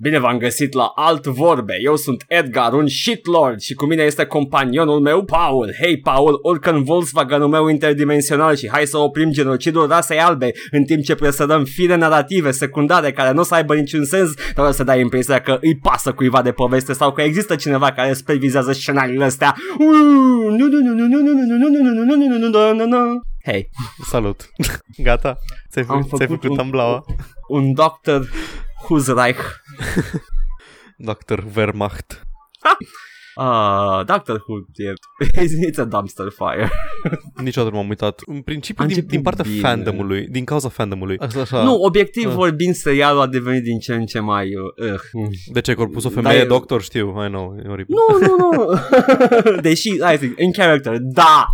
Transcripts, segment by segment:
Bine v-am găsit la Alt Vorbe. Eu sunt Edgar, un shitlord și cu mine este companionul meu, Paul. Hei, Paul, urcă în Volkswagenul meu interdimensional și hai să oprim genocidul rasei albe în timp ce presărăm fire narrative secundare care nu o să aibă niciun sens, dar o să dai impresia că îi pasă cuiva de poveste sau că există cineva care supervizează scenariile astea. Hei, Salut! Gata? Ți-ai, Am făcut, ți-ai făcut făcut un- amblaua? un doctor Huzreich. Dr. Wehrmacht. Ah, Doctor Who, e, it's a dumpster fire. Niciodată nu m-am uitat. În principiu, A din, început din partea bine. fandomului, din cauza fandomului. Așa, așa. Nu, obiectiv Ah. vorbind, serialul a devenit din ce în ce mai... Uh, uh. De ce? Că au pus o Da, femeie e- doctor? Știu, I know, e oribil. Nu, nu, nu. Deși, hai zic, în character, da.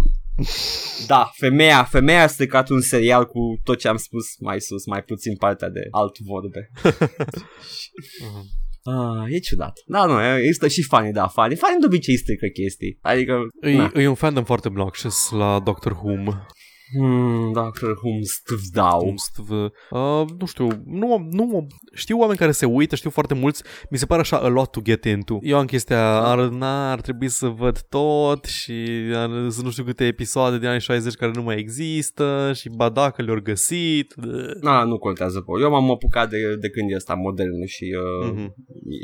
Da, femeia, femeia a stricat un serial cu tot ce am spus mai sus, mai puțin partea de alt vorbe. Mhm. Ah, e ciudat. Da, nu, există și fanii de afari. Fanii de obicei strică chestii. Adică, na. E, e un fandom foarte obnoxious la Doctor Who. Hmm, Doctor Who stâvdau. Cum stv... uh, nu știu, nu, am- nu am- știu oameni care se uită, știu foarte mulți, mi se pare așa a lot to get into. Eu am chestia, ar, na, ar trebui să văd tot și ar, sunt nu știu câte episoade din anii 60 care nu mai există și ba dacă le-au găsit. Na, nu contează, Paul. Eu m-am apucat de, de când e ăsta modernul și uh, Mhm.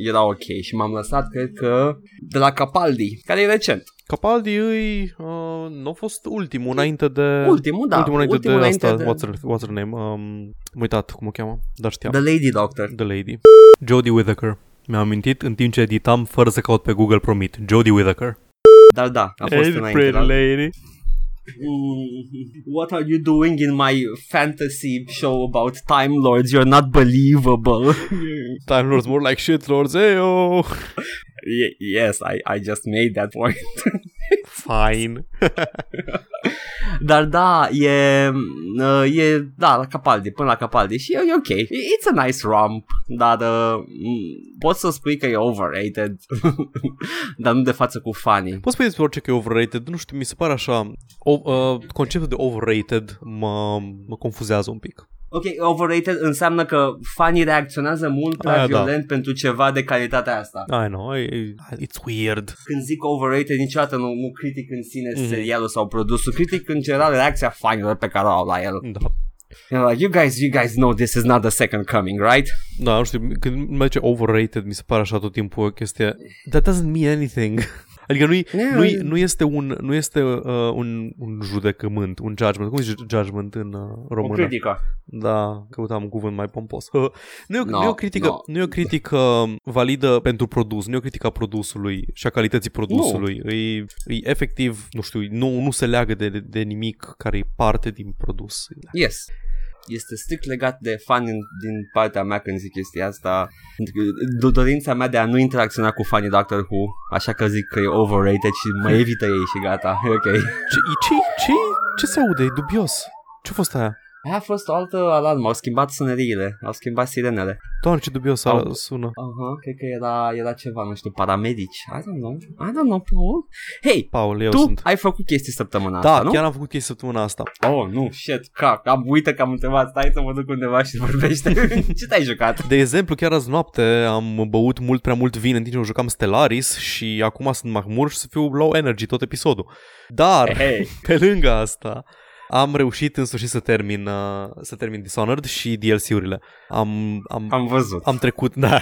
era ok și m-am lăsat, cred că, de la Capaldi, care e recent. Capaldi îi, uh, nu a fost ultimul înainte de... Ultimul, da. ultimul înainte ultimul de înainte asta, de- What's, her, what's her name? Um, am uitat cum o cheamă, dar știam. The Lady Doctor. The Lady. Jodie Whittaker. Mi-am amintit în timp ce editam fără să caut pe Google Promit. Jodie Whittaker. Dar da, a fost înainte. Da? lady. Mm, What are you doing in my fantasy show about Time Lords? You're not believable. Time Lords more like shit lords, eyo. Ye- yes, I, I just made that point. Fine. Dar da, e, uh, e, da, la Capaldi, până la Capaldi și e, e ok. It's a nice romp, dar uh, m, poți să spui că e overrated, dar nu de față cu fanii. Poți spune despre orice că e overrated, nu știu, mi se pare așa, o, uh, conceptul de overrated mă, mă confuzează un pic. Ok, overrated înseamnă că fanii reacționează mult prea Aia, da. violent pentru ceva de calitatea asta. I know, I, I- it's weird. Când zic overrated, niciodată nu, nu critic în sine Mhm. serialul sau produsul, critic în general reacția fanilor pe care o au la el. Da. You're like, you guys, you guys know this is not the second coming, right? Da, nu știu, când mă zice overrated, mi se pare așa tot timpul o chestie. That doesn't mean anything. Adică nu, Yeah. nu, nu este un, nu este uh, un, un judecământ, un judgment. Cum zice judgment în uh, O română? critică. Da, căutam un cuvânt mai pompos. Uh, nu, e o, No, nu, e o critică, no. nu e o critică validă pentru produs, nu e o critică a produsului și a calității produsului. E, e efectiv, nu știu, nu, nu se leagă de, de, de nimic care e parte din produs. Yes. Este strict legat de fani din, din partea mea când zic chestia asta. Do- Dorința mea de a nu interacționa cu fanii Doctor Who, așa că zic că e overrated și mă evită ei și gata, e ok. Ce, ce, ce, ce se aude? E dubios. Ce a fost aia? Aia a fost o altă alarmă, au schimbat suneriile, au schimbat sirenele. Doamne, ce dubios Au- au... sună. Aha, cred că era, era ceva, nu știu, paramedici. I don't know, I don't know, Paul. Hei, Paul, eu tu sunt. ai făcut chestii săptămâna Da, asta, nu? chiar am făcut chestii săptămâna asta. Oh, nu, shit, cac, am uitat că am întrebat, stai să mă duc undeva și vorbește. Ce te-ai jucat? De exemplu, chiar azi noapte am băut mult prea mult vin în timp ce jucam Stellaris și acum sunt mahmur și să fiu low energy tot episodul. Dar, Hei, pe lângă asta, am reușit în sfârșit să termin, uh, să termin Dishonored și DLC-urile. Am, am, am văzut. am trecut, da,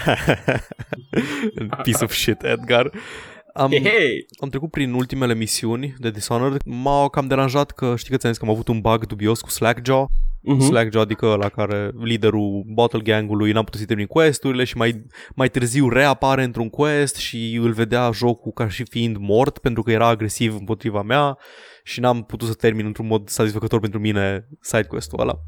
piece of shit, Edgar. Am, Hei, hei. am trecut prin ultimele misiuni de Dishonored. M-au cam deranjat că știi că ți-am zis că am avut un bug dubios cu Slackjaw. Mhm. Slackjaw, adică la care liderul Bottle Gang-ului n-a putut să termin quest-urile și mai, mai târziu reapare într-un quest și îl vedea jocul ca și fiind mort pentru că era agresiv împotriva mea și n-am putut să termin într-un mod satisfăcător pentru mine side quest-ul ăla.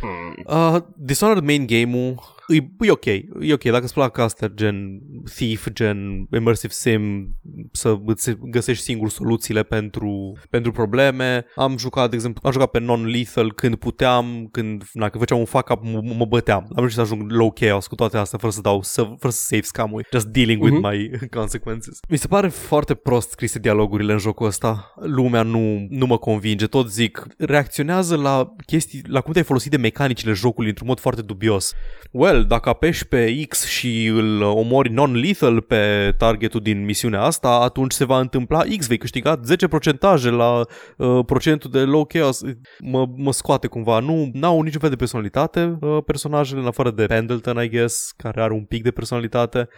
Hmm. Uh, Dishonored main game-ul e, e ok, e ok, dacă îți plac astea gen Thief, gen Immersive Sim, să îți găsești singur soluțiile pentru, pentru probleme. Am jucat, de exemplu, am jucat pe non-lethal când puteam, când, na, când făceam un fuck up, mă, mă băteam. Am reușit să ajung low chaos cu toate astea, fără să dau, să, fără să save scam just dealing with Mhm. my consequences. Mi se pare foarte prost scrise dialogurile în jocul ăsta. Lumea nu, nu mă convinge, tot zic, reacționează la chestii, la cum te-ai folosit de mecanicile jocului într-un mod foarte dubios. Well, fel, dacă apeși pe X și îl omori non-lethal pe targetul din misiunea asta, atunci se va întâmpla X, vei câștiga 10% la uh, procentul de low chaos. Mă, mă scoate cumva. Nu au niciun fel de personalitate uh, personajele, în afară de Pendleton, I guess, care are un pic de personalitate.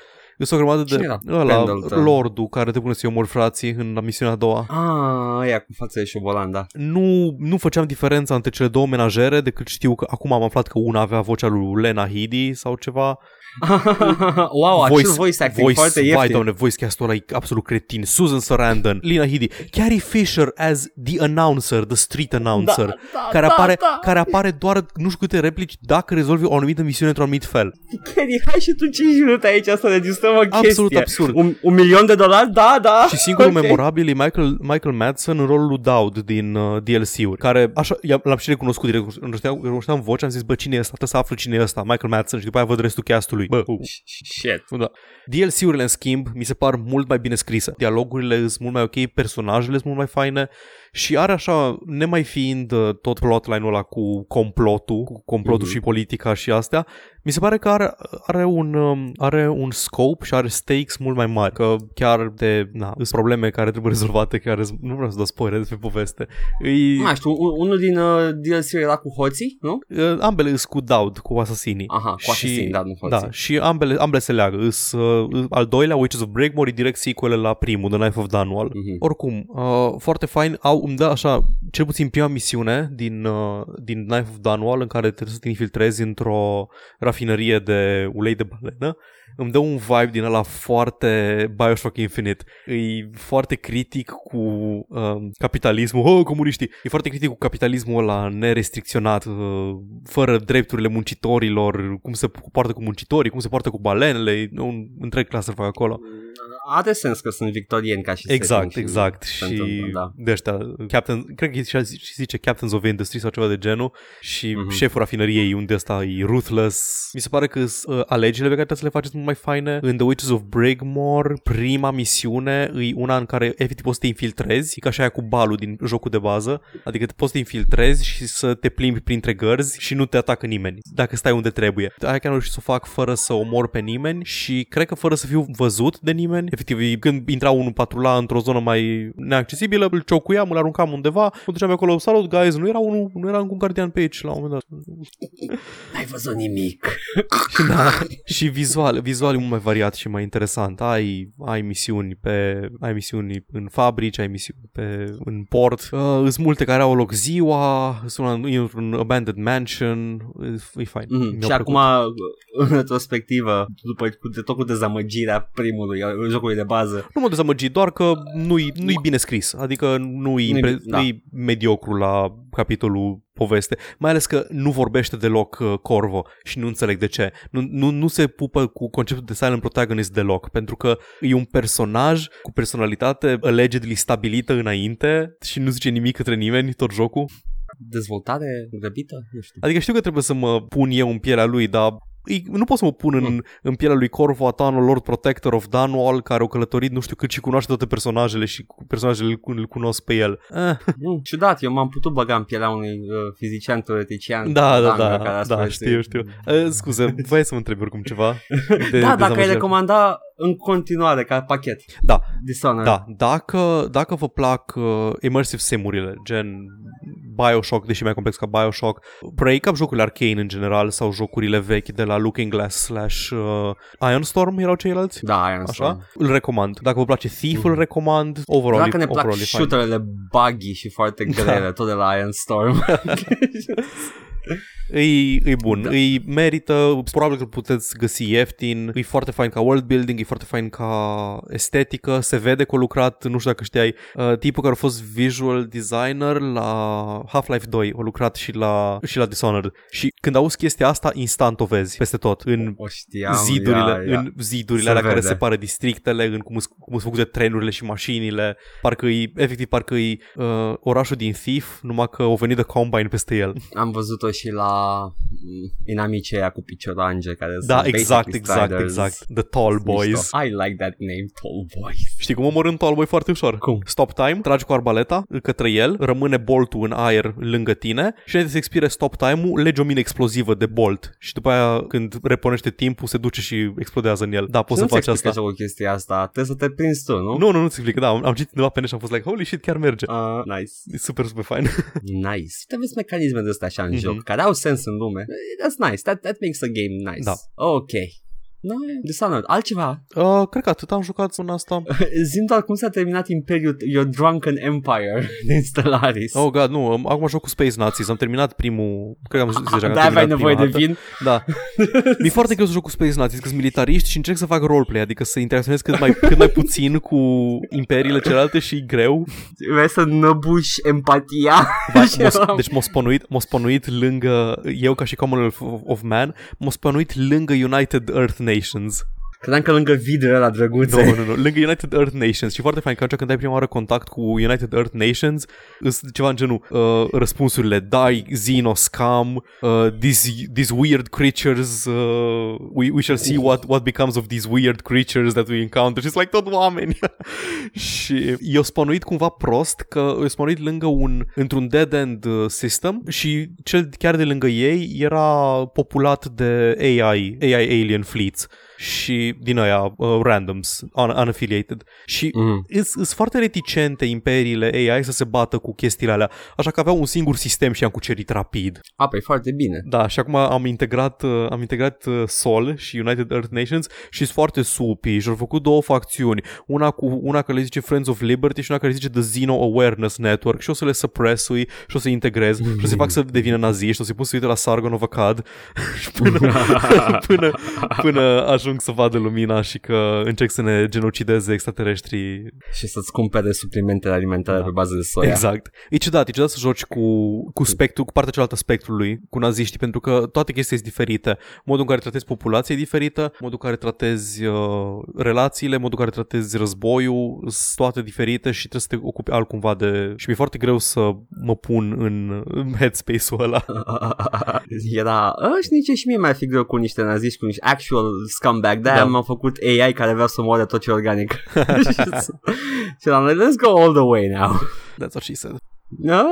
Sunt o grămadă Cine de era ăla, Pendleton? lordul care te pune să-i omori frații în la misiunea a doua. Ah, aia cu fața de șobolan, da. Nu, nu făceam diferența între cele două menajere decât știu că acum am aflat că una avea vocea lui Lena Headey sau ceva. wow, acel voice acting voice, foarte vai, ieftin. doamne, voice castul ăla e absolut cretin. Susan Sarandon, Lena Headey, Carrie Fisher as the announcer, the street announcer, Da, da, care, da, apare, da. care apare doar nu știu câte replici dacă rezolvi o anumită misiune într-un anumit fel. Kenny, hai și tu 5 minute aici să registrăm o chestie. Absolut absurd. Un, un milion de dolari? Da, da. Și singurul Ok. memorabil e Michael, Michael Madsen în rolul lui Dowd din uh, DLC-uri, care așa, i-am- l-am și recunoscut direct, recunoșteam, recunoșteam vocea, am zis, bă, cine e ăsta? Trebuie să aflu cine e ăsta, Michael Madsen și după aia văd restul castului. Bă, uh, Shit. da. DLC-urile, în schimb, mi se par mult mai bine scrise. Dialogurile sunt mult mai ok, personajele sunt mult mai faine și are așa, nemai fiind uh, tot plotline-ul ăla cu complotul, cu complotul Mhm. și politica și astea, mi se pare că are, are, un, um, are un scope și are stakes mult mai mari, că chiar de, na, sunt probleme care trebuie rezolvate, care sunt- nu vreau să dau spoiler despre poveste. Îi, Nu mai știu, un- unul din uh, DLC era cu hoții, nu? uh, ambele sunt cu Dowd, cu asasinii. Aha, cu asasinii, da, nu hoții. Da, și ambele, ambele se leagă. Îs, uh, al doilea, Witches of Breakmore, e direct sequel la primul, The Knife of Dunwall. Mhm. Oricum, uh, foarte fain, au, îmi dă așa, cel puțin prima misiune din, uh, din Knife of Dunwall în care trebuie să te infiltrezi într-o rafinărie de ulei de balenă, îmi dă un vibe din ăla foarte Bioshock Infinite. E foarte critic cu uh, capitalismul, oh, comuniștii, e foarte critic cu capitalismul ăla nerestricționat, uh, fără drepturile muncitorilor, cum se poartă cu muncitorii, cum se poartă cu balenele, e un întreg clasă fac acolo. Are sens că sunt victorieni ca și Exact, setting exact. se Și întâmplă, da. de ăștia, Captain, cred că și și zice Captains of Industry sau ceva de genul și Mhm. șeful rafinăriei unde ăsta e ruthless. Mi se pare că uh, alegerile pe care trebuie să le faceți mult mai faine. În The Witches of Breakmore, prima misiune e una în care efectiv poți să te infiltrezi, e ca și aia cu balul din jocul de bază, adică te poți să te infiltrezi și să te plimbi printre gărzi și nu te atacă nimeni, dacă stai unde trebuie. Aia chiar am reușit să o fac fără să omor pe nimeni și cred că fără să fiu văzut de nimeni. Efectiv, când intra unul patrula într-o zonă mai neaccesibilă, îl ciocuiam, îl aruncam undeva, mă duceam acolo, salut guys, nu era unul, nu era un guardian pe aici la un moment dat. N-ai văzut nimic. Da. și vizual, vizual e mult mai variat și mai interesant. Ai, ai misiuni pe, ai misiuni în fabrici, ai misiuni pe, în port. Uh, sunt multe care au loc ziua, sunt una- e într-un abandoned mansion, e, e fain. Mm. Mi-a Și plăcut. acum, în retrospectivă, după cu, de, tot cu dezamăgirea primului, al jocului de bază, Nu mă dezamăgi, doar că nu-i, nu-i bine scris, adică nu-i, Nu-i- nu-i, da. nu-i mediocru la capitolul poveste, mai ales că nu vorbește deloc uh, Corvo și nu înțeleg de ce. Nu, nu, nu se pupă cu conceptul de silent protagonist deloc, pentru că e un personaj cu personalitate allegedly stabilită înainte și nu zice nimic către nimeni tot jocul. dezvoltare grăbită, nu știu. Adică știu că trebuie să mă pun eu în pielea lui, dar îi- nu pot să mă pun în, în pielea lui Corvo Atano, Lord Protector of Dunwall, care au călătorit nu știu cât și cunoaște toate personajele și cu- personajele îl, îl cunosc pe el. Eh, Mm, ciudat, eu m-am putut băga în pielea unui uh, fizician teoretician. da, da, Dan, da, care a da, spus- știu, știu. Eh, scuze, voiai să mă întrebi oricum ceva? De Da, dacă ai dezamăgire? recomanda în continuare ca pachet Da, Dishonored. da, dacă, dacă vă plac uh, immersive simurile, gen Bioshock, deși mai complex ca Bioshock, break-up jocurile arcane în general sau jocurile vechi de la Looking Glass slash uh, Iron Storm erau ceilalți? Da, Iron Așa? Storm. Îl recomand. Dacă vă place Thief, îl recomand. Overall, Dacă ne plac overall e fain. shooterele buggy și foarte grele, tot de la Iron Storm. E, e bun, Da. îi merită, probabil că îl puteți găsi ieftin, e foarte fain ca world building, e foarte fain ca estetică, se vede că a lucrat, nu știu dacă știai, uh, tipul care a fost visual designer la Half-Life 2, a lucrat și la, și la Dishonored. Și când auzi chestia asta, instant o vezi peste tot, în o știam. zidurile, ia, ia. în zidurile Se alea care vede. separă districtele, în cum sunt cum sunt făcute trenurile și mașinile. Parcă e, efectiv, parcă e uh, orașul din Thief, numai că au venit de Combine peste el. Am văzut-o și la mm, inamicii aia cu piciorange care Da, sunt exact, basically exact, striders. exact. The Tall Boys. Mișto. I like that name, Tall Boys. Știi cum omorâm Tall Boy foarte ușor? Cum? Stop time, tragi cu arbaleta către el, rămâne boltul în aer lângă tine și înainte să expire stop time-ul, legi o mină explozivă de bolt și după aia când repornește timpul se duce și explodează în el. Da, poți să nu faci asta. o chestia asta, trebuie să te prinzi tu, nu? Nu, nu, nu-ți explic, da, am, am citit undeva pe net și am fost like, holy shit, chiar merge. Uh, nice. E super, super fain. Nice. Te vezi mecanisme de astea așa în Mhm. joc, care au sens în lume. That's nice. That, that makes a game nice. Da. Ok. No, Dishonored. Altceva? Uh, cred că atât am jucat în asta. Zim doar cum s-a terminat Imperiul, your drunken empire din Stellaris. Oh, god, nu, am- acum joc cu Space Nazis, am terminat primul, cred că am zis deja că am de aveai terminat nevoie de prima vin. dată. Da. Mi-e foarte greu să joc cu Space Nazis, că sunt militariști și încerc să fac roleplay, adică să interacționez cât mai, cât mai puțin cu imperiile celelalte și e greu. Vrei să năbuși empatia. Va- Și m-o s- eram- deci m-a spănuit, m-a spănuit lângă, eu ca și Commonwealth of, of Man, m-a spănuit lângă United Earth Nations. Credeam că lângă videle la drăguțe. Nu, nu, nu, lângă United Earth Nations. Și foarte fain că atunci când ai prima oară contact cu United Earth Nations sunt ceva în genul uh, răspunsurile. Die, Xeno, scam uh, these, these weird creatures uh, we, we shall see what, what becomes of these weird creatures that we encounter. Și it's like tot oameni. Și eu spănuit cumva prost că eu spănuit lângă un într-un dead end uh, system și cel chiar de lângă ei era populat de AI AI alien fleets și din aia uh, randoms, un- unaffiliated. Și Mm. sunt foarte reticente imperiile AI să se bată cu chestiile alea, așa că aveau un singur sistem și am cucerit rapid. A, păi foarte bine. Da, și acum am integrat, uh, am integrat uh, Sol și United Earth Nations și sunt foarte supi și au făcut două facțiuni, una cu una care le zice Friends of Liberty și una care le zice The Xeno Awareness Network și o să le suppressui și o să integrez și o să fac să devină naziști, o să-i pun să uite la Sargon of Akkad și până, până, până ajung să vadă lumina și că încerc să ne genocideze extraterestrii Și să-ți cumpere suplimentele alimentare Da. pe bază de soia. Exact. E ciudat, e ciudat să joci cu, cu spectru, cu partea cealaltă a spectrului, cu naziștii, pentru că toate chestiile sunt diferite. Modul în care tratezi populația e diferită, modul în care tratezi uh, relațiile, modul în care tratezi războiul, sunt toate diferite și trebuie să te ocupi altcumva de... Și mi-e foarte greu să mă pun în, în headspace-ul ăla. Era, "A, și nici și mie mai fi greu cu niște naziști, cu niște actual scumbag, de-aia Da. m-am făcut AI care vrea să moare tot ce e organic. și am like, let's go all the way now. That's what she said. No,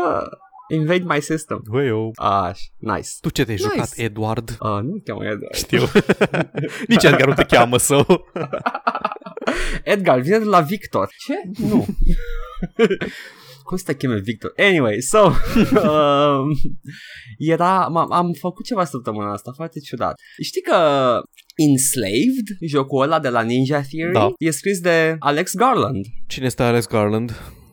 invade my system. Well, Ah, nice. tu ce te-ai Nice. jucat, Edward? Uh, nu cheamă Edgar. Știu. Nici Edgar nu te cheamă să... Edgar, vine de la Victor. Ce? Nu. Cum să te cheme Victor? Anyway, so um, era, m- am făcut ceva săptămâna asta, foarte ciudat. Știi că Enslaved, jocul ăla de la Ninja Theory, Da. e scris de Alex Garland. Cine este Alex Garland?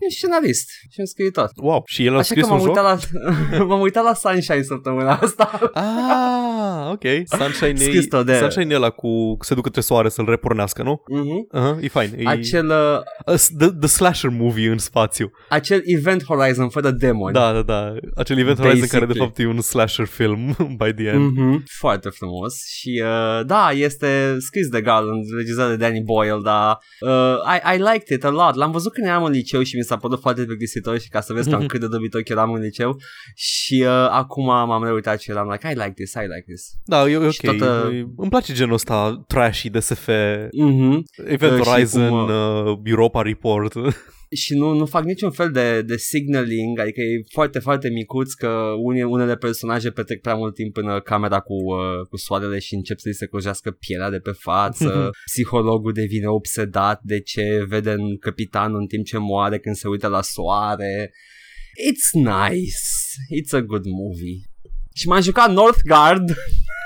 E scenarist și un scriitor. Wow. Și el a Așa scris că m-am un joc? uitat, la, m-am uitat la Sunshine săptămâna asta. Ah, ok. Sunshine Scris-o e, de- Sunshine e ăla cu se duc către soare să-l repornească, nu? Mhm. Uh-huh, e fain. E, Acel, uh, uh, the, the slasher movie în spațiu. acel Event Horizon fără demoni. Da, da, da. Acel event Horizon care de Basically. fapt e un slasher film by the end. Mm-hmm. Foarte frumos și uh, da, este scris de Garland, regizat de Danny Boyle, dar uh, I, I liked it a lot. L-am văzut când eram în liceu și mi s-a părut foarte plictisitor și ca să vezi cam cât de dobitoc eram în liceu și uh, acum m-am reuitat și eram like I like this, I like this. Da, e, e ok. Și toată- E- Îmi place genul ăsta trashy de SF. Mm-hmm. Event Uh, și Horizon, cum, uh, Europa Report. Și nu, nu fac niciun fel de, de signaling, adică e foarte, foarte micuț că une, unele personaje petrec prea mult timp în uh, camera cu, uh, cu soarele și încep să-i se cojească pielea de pe față. Psihologul devine obsedat de ce vede în capitanul în timp ce moare când se uită la soare. It's nice. It's a good movie. Și m-am jucat Northgard.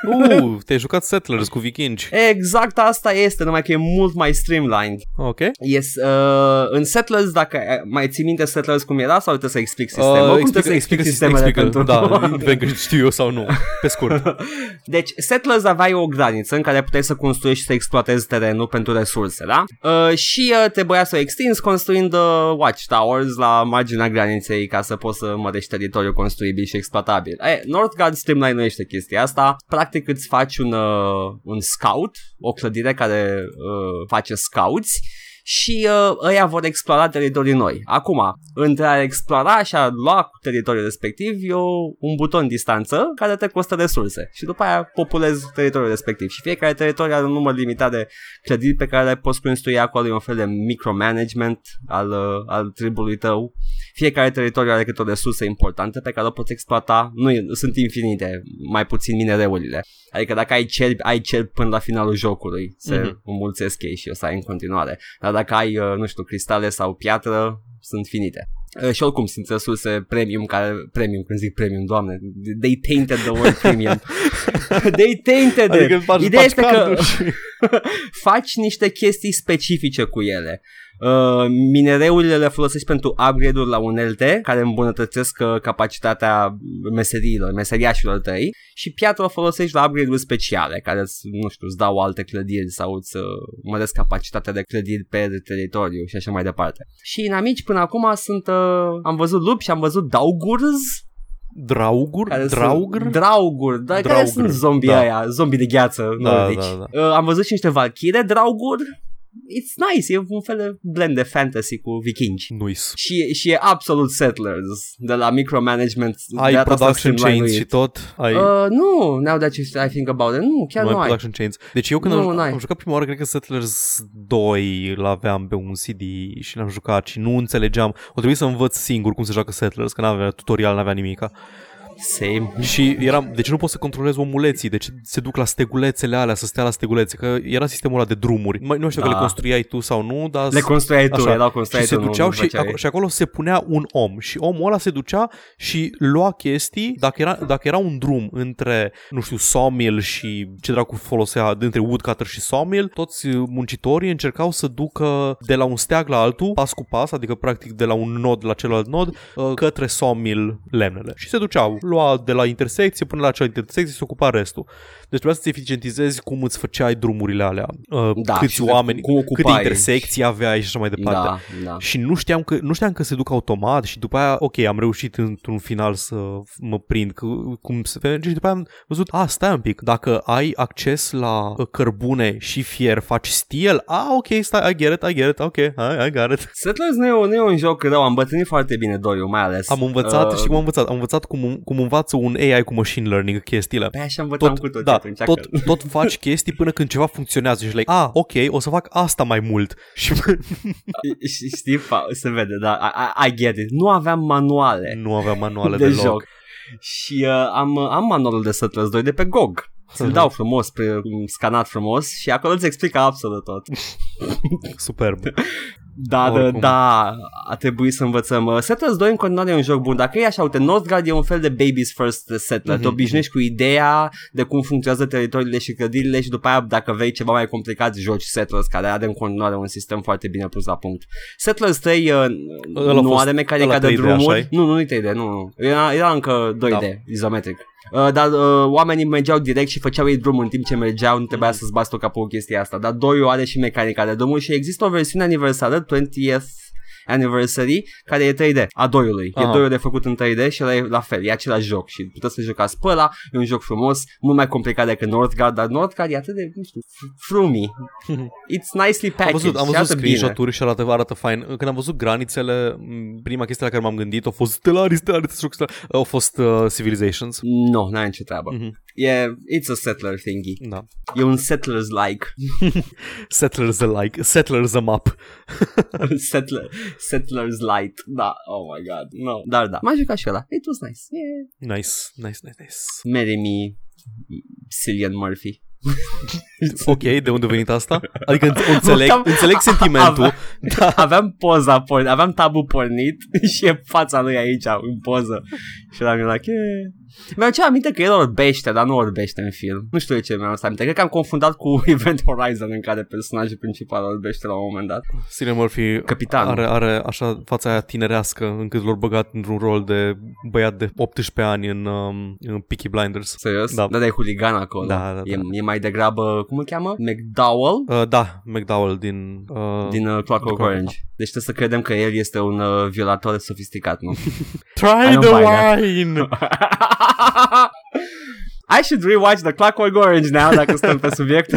Uh, te-ai jucat Settlers cu vikingi. Exact asta este, numai că e mult mai streamlined. Ok. Yes, uh, în Settlers, dacă uh, mai ții minte Settlers cum era sau trebuie să explic sistemul? Uh, cum trebuie să explic sistemele explică, pentru... Da, indiferent că știu eu sau nu. Pe scurt. Deci, Settlers aveai o graniță în care puteai să construiești și să exploatezi terenul pentru resurse, da? Uh, și uh, trebuia să o extinzi construind uh, watchtowers la marginea graniței ca să poți să mărești teritoriul construibil și exploatabil. E, Northgard streamline-uiește chestia asta. Practic îți faci un, uh, un scout, o clădire care uh, face scouts și uh, ăia vor explora teritorii noi. Acum, între a explora și a lua teritoriul respectiv e o, un buton distanță care te costă resurse și după aia populezi teritoriul respectiv și fiecare teritoriu are un număr limitat de clădiri pe care le poți construi acolo, e un fel de micromanagement al, uh, al tribului tău. Fiecare teritoriu are câte o resursă importantă pe care o poți exploata. Nu sunt infinite, mai puțin minereurile. Adică dacă ai cerbi, ai cerbi până la finalul jocului, se mm-hmm. înmulțesc ei și o să ai în continuare. Dar dacă ai, uh, nu știu, cristale sau piatră, sunt finite. Uh, și oricum sunt resurse premium care, premium, când zic premium, doamne, they tainted the word premium. they tainted Adică it. faci, Ideea faci este că carduri și... faci niște chestii specifice cu ele. Uh, minereurile le folosești pentru upgrade-uri la unelte care îmbunătățesc uh, capacitatea meseriilor, meseriașilor tăi și piatra o folosești la upgrade-uri speciale care, nu știu, îți dau alte clădiri sau îți uh, măresc capacitatea de clădiri pe teritoriu și așa mai departe. Și în amici până acum sunt, uh, am văzut lupi și am văzut daugurs Draugur? care Draugr? Sunt, draugur, da, care Draugr, sunt zombie da. aia, zombie de gheață Da, nordici. da, da. Uh, am văzut și niște valchire draugur. It's nice, e un fel de blend de fantasy cu vikingi. Nuis. Și, și e absolut Settlers de la micromanagement. Ai data asta production chains streamline-uit. și tot? Ai... Uh, nu, now that you, I think about it, nu, chiar nu nu ai ai. production chains. Deci eu când Nu, am, n-ai. am jucat prima oară, cred că Settlers 2 l-aveam pe un CD și l-am jucat și nu înțelegeam. O trebuie să învăț singur cum se joacă Settlers, că n-avea tutorial, n-avea nimica. Same. Și eram, de ce nu pot să controlez omuleții? De ce se duc la stegulețele alea, să stea la stegulețe? Că era sistemul ăla de drumuri. Mai, nu știu Da. că le construiai tu sau nu, dar... Le construiai tu, Așa. erau și construiai se tu, nu- duceau nu și, făceai. acolo, și acolo se punea un om și omul ăla se ducea și lua chestii, dacă era, dacă era un drum între, nu știu, sawmill și ce dracu folosea, între woodcutter și sawmill, toți uh, muncitorii încercau să ducă de la un steag la altul, pas cu pas, adică practic de la un nod la celălalt nod, uh, către sawmill lemnele. Și se duceau, lua de la intersecție până la acea intersecție și se ocupa restul. Deci trebuia să-ți eficientizezi cum îți făceai drumurile alea, uh, Da, câți și de- oameni, cum câte ocupai. intersecții aveai și așa mai departe. Da, da. Și nu știam, că, nu știam că se duc automat și după aia, ok, am reușit într-un final să mă prind că, cum se merge și după aia am văzut, a, stai un pic, dacă ai acces la uh, cărbune și fier, faci steel, a, ok, stai, I get it, I get it, ok, I, I got it. Settlers nu e, un- nu e un joc rău, am bătrânit foarte bine Doriu, mai ales. Am învățat Uh, și cum am învățat? Am învățat cum, cum învață un AI cu machine learning chestiile. Pe așa învățam cu Tot, toți da, atunci. Tot, că- tot faci chestii până când ceva funcționează și like, ah, ok, o să fac asta mai mult. Și Și știi, fa- se vede, da, I, I, I get it. Nu aveam manuale nu aveam manuale de deloc. joc. Și uh, am, am manualul de Settlers 2 de pe GOG. Ți-l Mhm. dau frumos, pre, scanat frumos și acolo îți explică absolut tot. Superb. Da, da, Oricum. da, a trebuit să învățăm. Uh, Settlers 2 în continuare e un joc bun. Dacă e așa, uite, Northgard e un fel de baby's first settler. Mhm, Te obișnuiești cu ideea de cum funcționează teritoriile și clădirile și după aia, dacă vrei ceva mai complicat, joci Settlers, care are în continuare un sistem foarte bine pus la punct. Settlers 3 uh, Ăla a nu fost- are mecanica ăla de 3D, drumuri. așa-i? Nu, nu, nu 3D, nu, nu. Era, era încă 2D, Da. izometric. Uh, dar uh, oamenii mergeau direct și făceau ei drum în timp ce mergeau, nu trebuia Mhm. să-ți bați tot capul cu chestia asta. Dar 2 are și mecanica de drumuri și există o versiune aniversară, 20th Anniversary, care e 3D, a 2-ului. E Aha. 2 de făcut în 3D și ăla e la fel, e același joc și puteți să jucați pe ăla, e un joc frumos, mult mai complicat decât Northgard, dar Northgard e atât de, nu știu, fr- frumy. It's nicely Am packaged văzut, am și văzut arată bine. screenshot-uri și arată, arată fain. Când am văzut granițele, m, prima chestie la care m-am gândit a fost Stellaris, Stellaris, Stellaris, au fost uh, Civilizations. Nu, n-ai nicio treabă. Mhm. E, it's a settler thingy. Da. E un settlers-like. Settlers alike, Settlers a map. Settler, settlers light. Da, oh my god. No. Dar da, m-am jucat și ăla. It was nice. Yeah. Nice, nice, nice, nice. Marry me, Cillian Murphy. Ok, de unde a venit asta? Adică înț- înțeleg, Am- înțeleg sentimentul. Aveam, da. aveam poza pornit, aveam tabul pornit și e fața lui aici în poză. Și eram eu like, yeah. Mi-am ce aminte că el orbește, dar nu orbește în film. Nu știu de ce mi-am asta aminte. Cred că am confundat cu Event Horizon în care personajul principal orbește la un moment dat. Cillian Murphy Capitanul. are, are așa fața aia tinerească încât l-au băgat într-un rol de băiat de 18 ani în, um, în Peaky Blinders. Serios? Da. Da, de huligan acolo. Da, da, da. E, e mai degrabă, cum îl cheamă? McDowell? Uh, da, McDowell din... Uh, Din uh, Clockwork Clockwork, Orange. Deci trebuie să credem că el este un uh, violator sofisticat, nu? I Try don't the buy that. wine! I should rewatch The Clockwork Orange now dacă stăm pe subiect.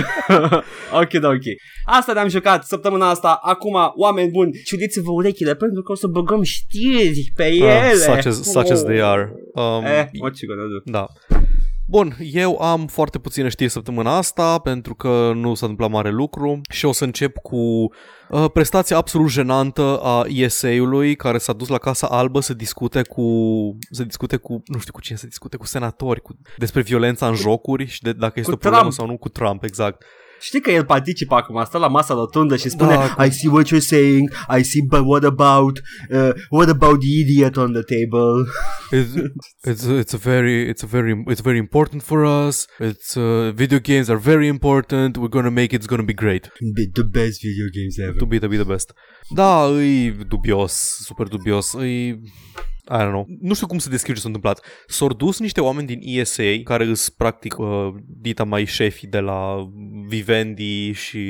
ok, ok. Asta ne-am jucat săptămâna asta. Acum, oameni buni, ciudiți-vă urechile pentru că o să băgăm știri pe ele. Uh, such, as, such as they are. Um, Eh, what you gonna do? Da. Bun, eu am foarte puține știri săptămâna asta pentru că nu s-a întâmplat mare lucru și o să încep cu uh, prestația absolut jenantă a ESA-ului care s-a dus la Casa Albă să discute cu să discute cu nu știu cu cine să discute cu senatori cu, despre violența în jocuri și de, dacă este Cu o problemă Trump. sau nu cu Trump, exact. Știi că el participă acum, stă la masa rotundă și spune Da. I see what you're saying, I see, but what about, uh, what about the idiot on the table? It's, it's, it's a very it's a very it's very important for us. It's uh, video games are very important. We're gonna make it. It's gonna be great. The, the best video games ever. To be to be the best. Da, e dubios, super dubios. E I don't know. Nu știu cum să descriu ce s-a întâmplat. S-au dus niște oameni din ESA care îs practic uh, dita mai șefii de la Vivendi și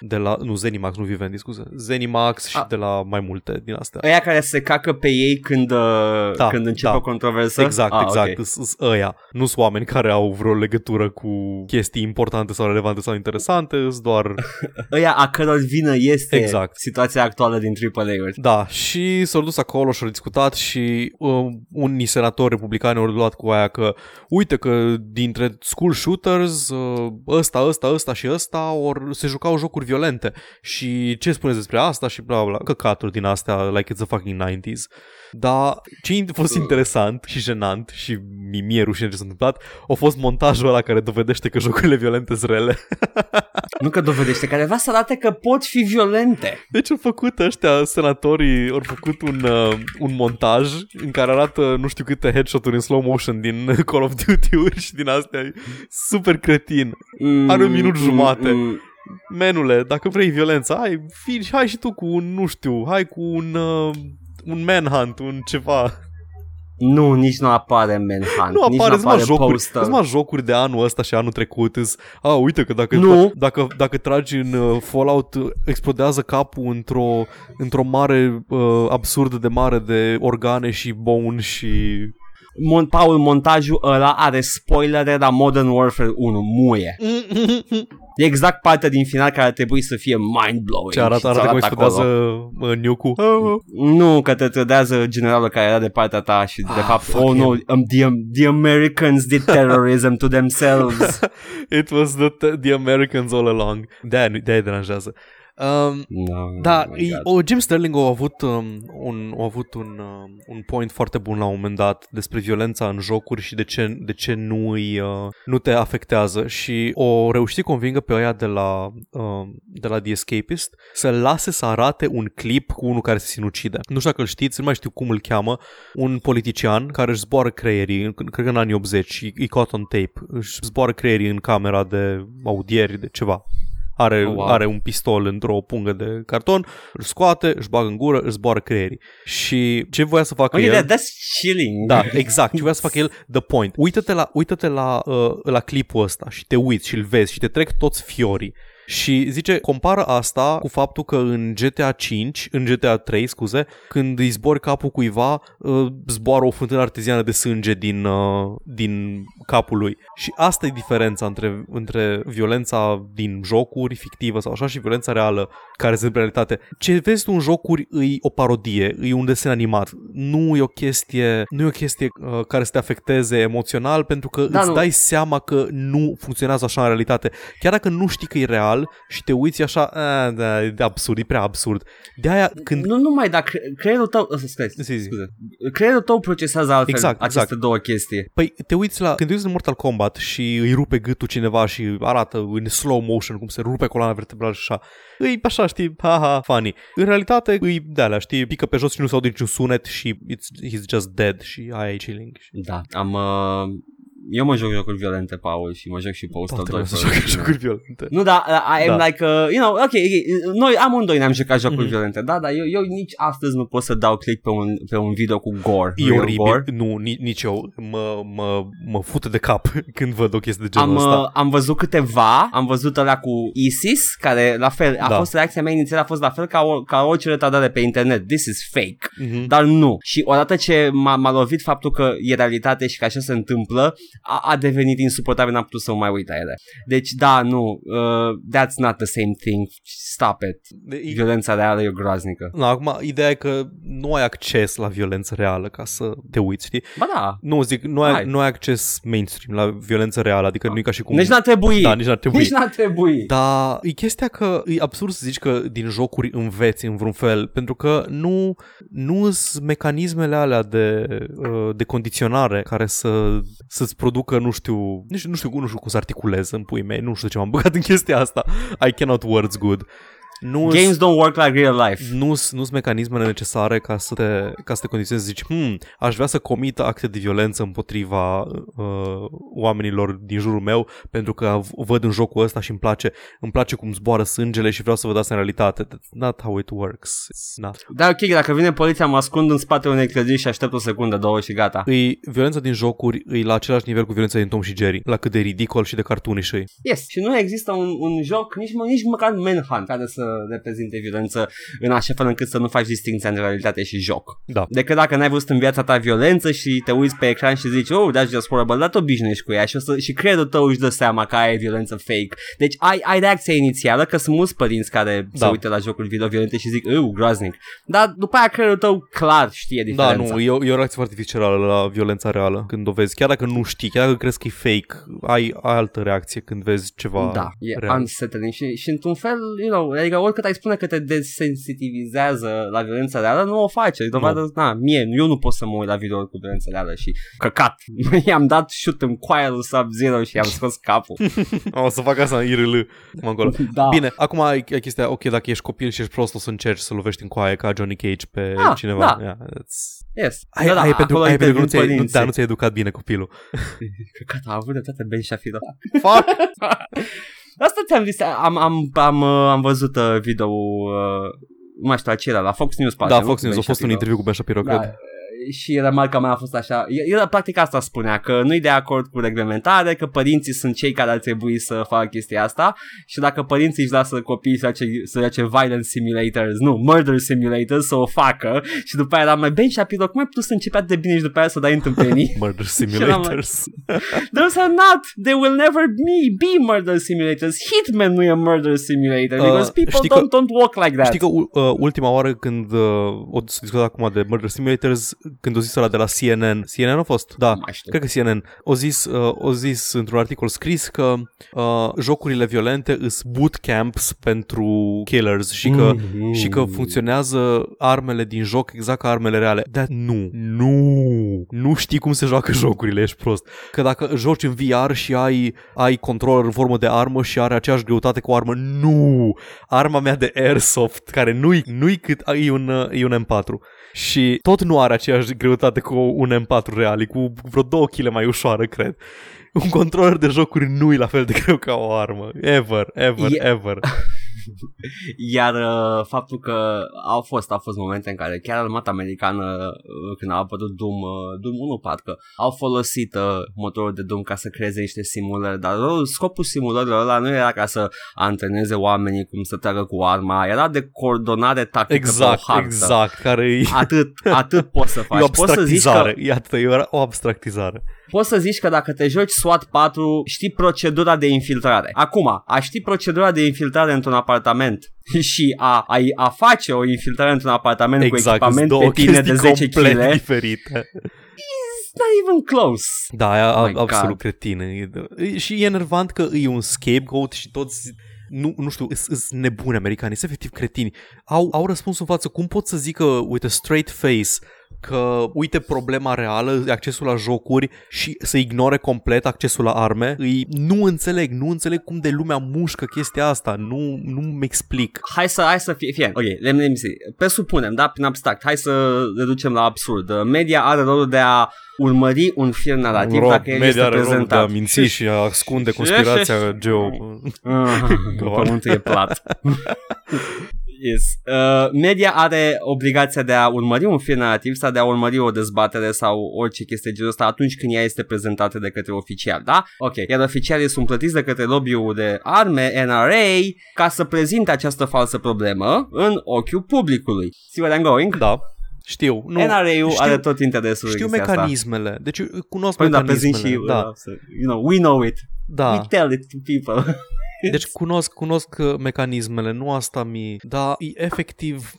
de la nu Zenimax, nu Vivendi, scuze. Zenimax și A. de la mai multe din astea. Aia care se cacă pe ei când, uh, Da, când începe da. o controversă? Exact, Ah, exact. ok. Okay. Sunt ăia. Nu sunt oameni care au vreo legătură cu chestii importante sau relevante sau interesante, sunt doar... Ăia a căror vină este Exact. situația actuală din AAA-uri. Da, și s-au dus acolo și au discutat și uh, unii senatori republicani au luat cu aia că uite că dintre school shooters uh, ăsta, ăsta, ăsta și ăsta or, se jucau jocuri violente și ce spuneți despre asta și bla bla, căcaturi din astea like it's the fucking 90s. Dar ce a fost interesant și jenant și mi- mie rușine ce s-a întâmplat a fost montajul ăla care dovedește că jocurile violente sunt rele. Nu că dovedește, care vrea să arate că pot fi violente. Deci au făcut ăștia, senatorii, au făcut un, uh, un montaj în care arată nu știu câte headshot-uri în slow motion din Call of Duty-uri și din astea. Super cretin. Mm, Are un minut jumate. mm. Menule, dacă vrei violență, hai, fi, hai și tu cu un, nu știu, hai cu un, uh, un manhunt, un ceva. Nu, nici nu apare Manhunt. Nu nici apare, nu sunt mai jocuri, poster. sunt mai jocuri de anul ăsta și anul trecut. Îs, a, uite că dacă, Nu. dacă, dacă tragi în uh, Fallout, uh, explodează capul într-o, într-o mare, uh, absurd de mare de organe și bone și... Mon- Paul, montajul ăla are spoilere la Modern Warfare 1, muie. E exact partea din final care ar trebui să fie mind-blowing. Ce arată, și arată ți cum acolo. explodează uh, nuke Nu, că te trădează generalul care era de partea ta și de Ah, fapt, fuck oh him. no, um, the, the Americans did terrorism to themselves. It was the, the Americans all along. De-aia, nu- de-aia deranjează. Um, no, Da, oh my e, God. o, Jim Sterling a avut, um, un, a avut un, um, un point foarte bun la un moment dat despre violența în jocuri și de ce, de ce nu, îi, uh, nu te afectează și o reușit convingă pe aia de la, um, de la The Escapist să lase să arate un clip cu unul care se sinucide. Nu știu dacă îl știți, nu mai știu cum îl cheamă, un politician care își zboară creierii, în- cred că în anii 80, e, e caught on tape, își zboară creierii în camera de audieri, de ceva. Are, Oh, wow. are un pistol într-o pungă de carton, îl scoate, își bagă în gură, își zboară creierii. Și ce voia să facă Okay, el... that, that's chilling. Da, exact. Ce voia să facă el, the point. Uită-te la, uită-te la, uh, la clipul ăsta și te uiți și îl vezi și te trec toți fiorii. Și zice, compară asta cu faptul că în GTA 5, în GTA 3, scuze, când îi zbori capul cuiva, uh, zboară o fântână arteziană de sânge din, uh, din capul lui. Și asta e diferența între, între violența din jocuri fictivă sau așa și violența reală care se întâmplă în realitate. Ce vezi tu în jocuri îi o parodie, îi un desen animat. Nu e o chestie, nu e o chestie uh, care să te afecteze emoțional pentru că Da, îți nu. dai seama că nu funcționează așa în realitate. Chiar dacă nu știi că e real și te uiți așa, a, da, e absurd, e prea absurd. De aia când Nu numai, dar cre- creierul tău, uh, scuze, Zi, zi. scuze, creierul tău procesează altfel Exact, aceste exact. două chestii. Păi te uiți la, când te uiți în Mortal Kombat și îi rupe gâtul cineva și arată în slow motion cum se rupe coloana vertebrală și așa, îi așa, știi, haha, funny. În realitate îi de alea, știi, pică pe jos și nu se aude niciun sunet și it's, he's just dead și aia e chilling. Da, am... Uh, eu mă joc jocuri violente, Paul, și mă joc și Postal Toată lumea Dog. să joacă jocuri violente. Nu, da, uh, I am Da. like, uh, you know, ok, ok, noi amândoi ne-am jucat jocuri Mhm. violente, da, dar eu, eu nici astăzi nu pot să dau click pe un, pe un video cu gore. E real oribil. Gore. Nu, ni- nici eu. Mă, mă, mă fute de cap când văd o chestie de Am, genul ăsta. uh, am văzut câteva, am văzut ăla cu ISIS, care la fel, a Da. fost reacția mea inițială a fost la fel ca, o, ca orice retardare pe internet, this is fake. Mhm. Dar nu. Și odată ce m-a, m-a lovit faptul că e realitate și că așa se întâmplă, a, a devenit insuportabil, n-am putut să mă mai uit la ele. Deci da, nu, uh, that's not the same thing, stop it. Violența reală e groaznică. Na, acum, ideea e că nu ai acces la violență reală ca să te uiți, știi? Ba da. Nu, zic, nu ai, nu ai acces mainstream la violență reală, adică nu e ca și cum... Nici n-ar trebui. Da, nici n-ar trebui. Nici n-ar trebui. Dar e chestia că e absurd să zici că din jocuri înveți în vreun fel, pentru că nu, nu sunt mecanismele alea de, uh, de condiționare care să, să-ți producă, nu știu, nici, nu știu, nu știu cum să articulez în pui mei, nu știu ce m-am băgat în chestia asta. I cannot words good nu Games don't work like real life. Nu sunt mecanismele necesare ca să te, ca să te condiționezi să zici, hmm, aș vrea să comit acte de violență împotriva uh, oamenilor din jurul meu pentru că văd în jocul ăsta și îmi place, îmi place cum zboară sângele și vreau să văd asta în realitate. That's not how it works. It's not. Da, ok, dacă vine poliția, mă ascund în spatele unei clădiri și aștept o secundă, două și gata. Îi, violența din jocuri e la același nivel cu violența din Tom și Jerry, la cât de ridicol și de cartuniș Yes, și nu există un, un joc, nici, nici măcar Manhunt, care să reprezinte violență în așa fel încât să nu faci distinția între realitate și joc. Da. Decât dacă n-ai văzut în viața ta violență și te uiți pe ecran și zici, oh, that's just horrible, dar te obișnuiești cu ea și, o să, și creierul tău își dă seama că ai violență fake. Deci ai, ai reacția inițială, că sunt mulți părinți care da. se uită la jocuri video violente și zic, oh, groaznic. Dar după aia creierul tău clar știe diferența. Da, nu, e o, e o reacție foarte viscerală la violența reală când o vezi. Chiar dacă nu știi, chiar dacă crezi că e fake, ai, ai altă reacție când vezi ceva Da, e real. unsettling și, și într-un fel, you know, adică oricât ai spune că te desensitivizează la violența reală, nu o face. E dovadă, no. na, mie, eu nu pot să mă uit la video cu violența reală și căcat. I-am dat shoot în coaia lui Sub-Zero și i-am scos capul. o să fac asta în IRL. Acolo. Da. Bine, acum ai chestia, ok, dacă ești copil și ești prost, o să încerci să lovești în coaie ca Johnny Cage pe ah, cineva. Da. Yeah, yes. Ai, da, da, ai pentru, ai pentru că nu ți-ai, nu, da, nu ți-ai educat bine copilul. Căcat, a avut de toate Ben Shafiro. Fuck! Asta ți-am zis, am, am, am, am văzut uh, video uh, nu mai știu acela, la Fox News Da, Fox News, a fost un interviu cu Ben Shapiro, da, cred și remarca mea a fost așa, el practic asta spunea, că nu-i de acord cu reglementare, că părinții sunt cei care ar trebui să facă chestia asta și dacă părinții își lasă copiii să să ce violent simulators, nu, murder simulators, să o facă și după aia era mai Ben Shapiro, cum ai putut să începi atât de bine și după aia să dai întâmpenii? murder simulators. Those are not, they will never be, be murder simulators. Hitman nu e murder simulator uh, because people don't, că, don't walk like that. Știi că uh, ultima oară când uh, o să discut acum de murder simulators, când o zis ăla de la CNN, CNN a fost? Da, cred că CNN. O zis, uh, o zis într-un articol scris că uh, jocurile violente sunt bootcamps pentru killers și că, mm-hmm. și că funcționează armele din joc exact ca armele reale. Dar nu, nu, nu știi cum se joacă jocurile, ești prost. Că dacă joci în VR și ai, ai controller în formă de armă și are aceeași greutate cu o armă, nu! Arma mea de Airsoft, care nu-i, nu-i cât e un, e un M4 și tot nu are aceeași greutate cu un M4 real, cu vreo 2 kg mai ușoară, cred. Un controller de jocuri nu e la fel de greu ca o armă. Ever, ever, e... ever. Iar uh, faptul că au fost, au fost momente în care chiar armata americană, uh, când a apărut Doom, uh, Doom 1, parcă, au folosit uh, motorul de Doom ca să creeze niște simulări, dar uh, scopul simulărilor ăla nu era ca să antreneze oamenii cum să tragă cu arma, era de coordonare tactică exact, pe o hartă. Exact, care e... Atât, atât poți să faci. E o abstractizare, poți să zici că... iată, e o abstractizare poți să zici că dacă te joci SWAT 4, știi procedura de infiltrare. Acum, a ști procedura de infiltrare într-un apartament și a, a, a face o infiltrare într-un apartament exact, cu echipament pe tine de 10 kg diferite. not even close. Da, e oh absolut cretin. Și e enervant că e un scapegoat și toți nu, nu știu, sunt nebuni americani, sunt efectiv cretini. Au, au răspuns în față, cum pot să zică with a straight face că uite problema reală, accesul la jocuri și să ignore complet accesul la arme. Îi, nu înțeleg, nu înțeleg cum de lumea mușcă chestia asta, nu, nu-mi explic. Hai să, hai să fie, fie. ok, let me, let me see. Presupunem, da, prin abstract, hai să reducem la absurd. Media are rolul de a urmări un fir narrativ Rob, dacă el media este are prezentat. de a minți și a ascunde conspirația geo... Pământul e plat. Yes. Uh, media are obligația de a urmări un film narrativ sau de a urmări o dezbatere sau orice chestie genul ăsta atunci când ea este prezentată de către oficial, da? Ok. Iar oficialii sunt plătiți de către lobby-ul de arme, NRA, ca să prezinte această falsă problemă în ochiul publicului. See where I'm going? Da. știu. Nu, NRA-ul știu- are tot interesul știu în chestia asta. mecanismele. Deci eu cunosc Păi da, pe zi mecanismele. și, da, uh, să- you know, we know it. da. We tell it to people. Deci cunosc, cunosc uh, mecanismele, nu asta mi... Dar e efectiv...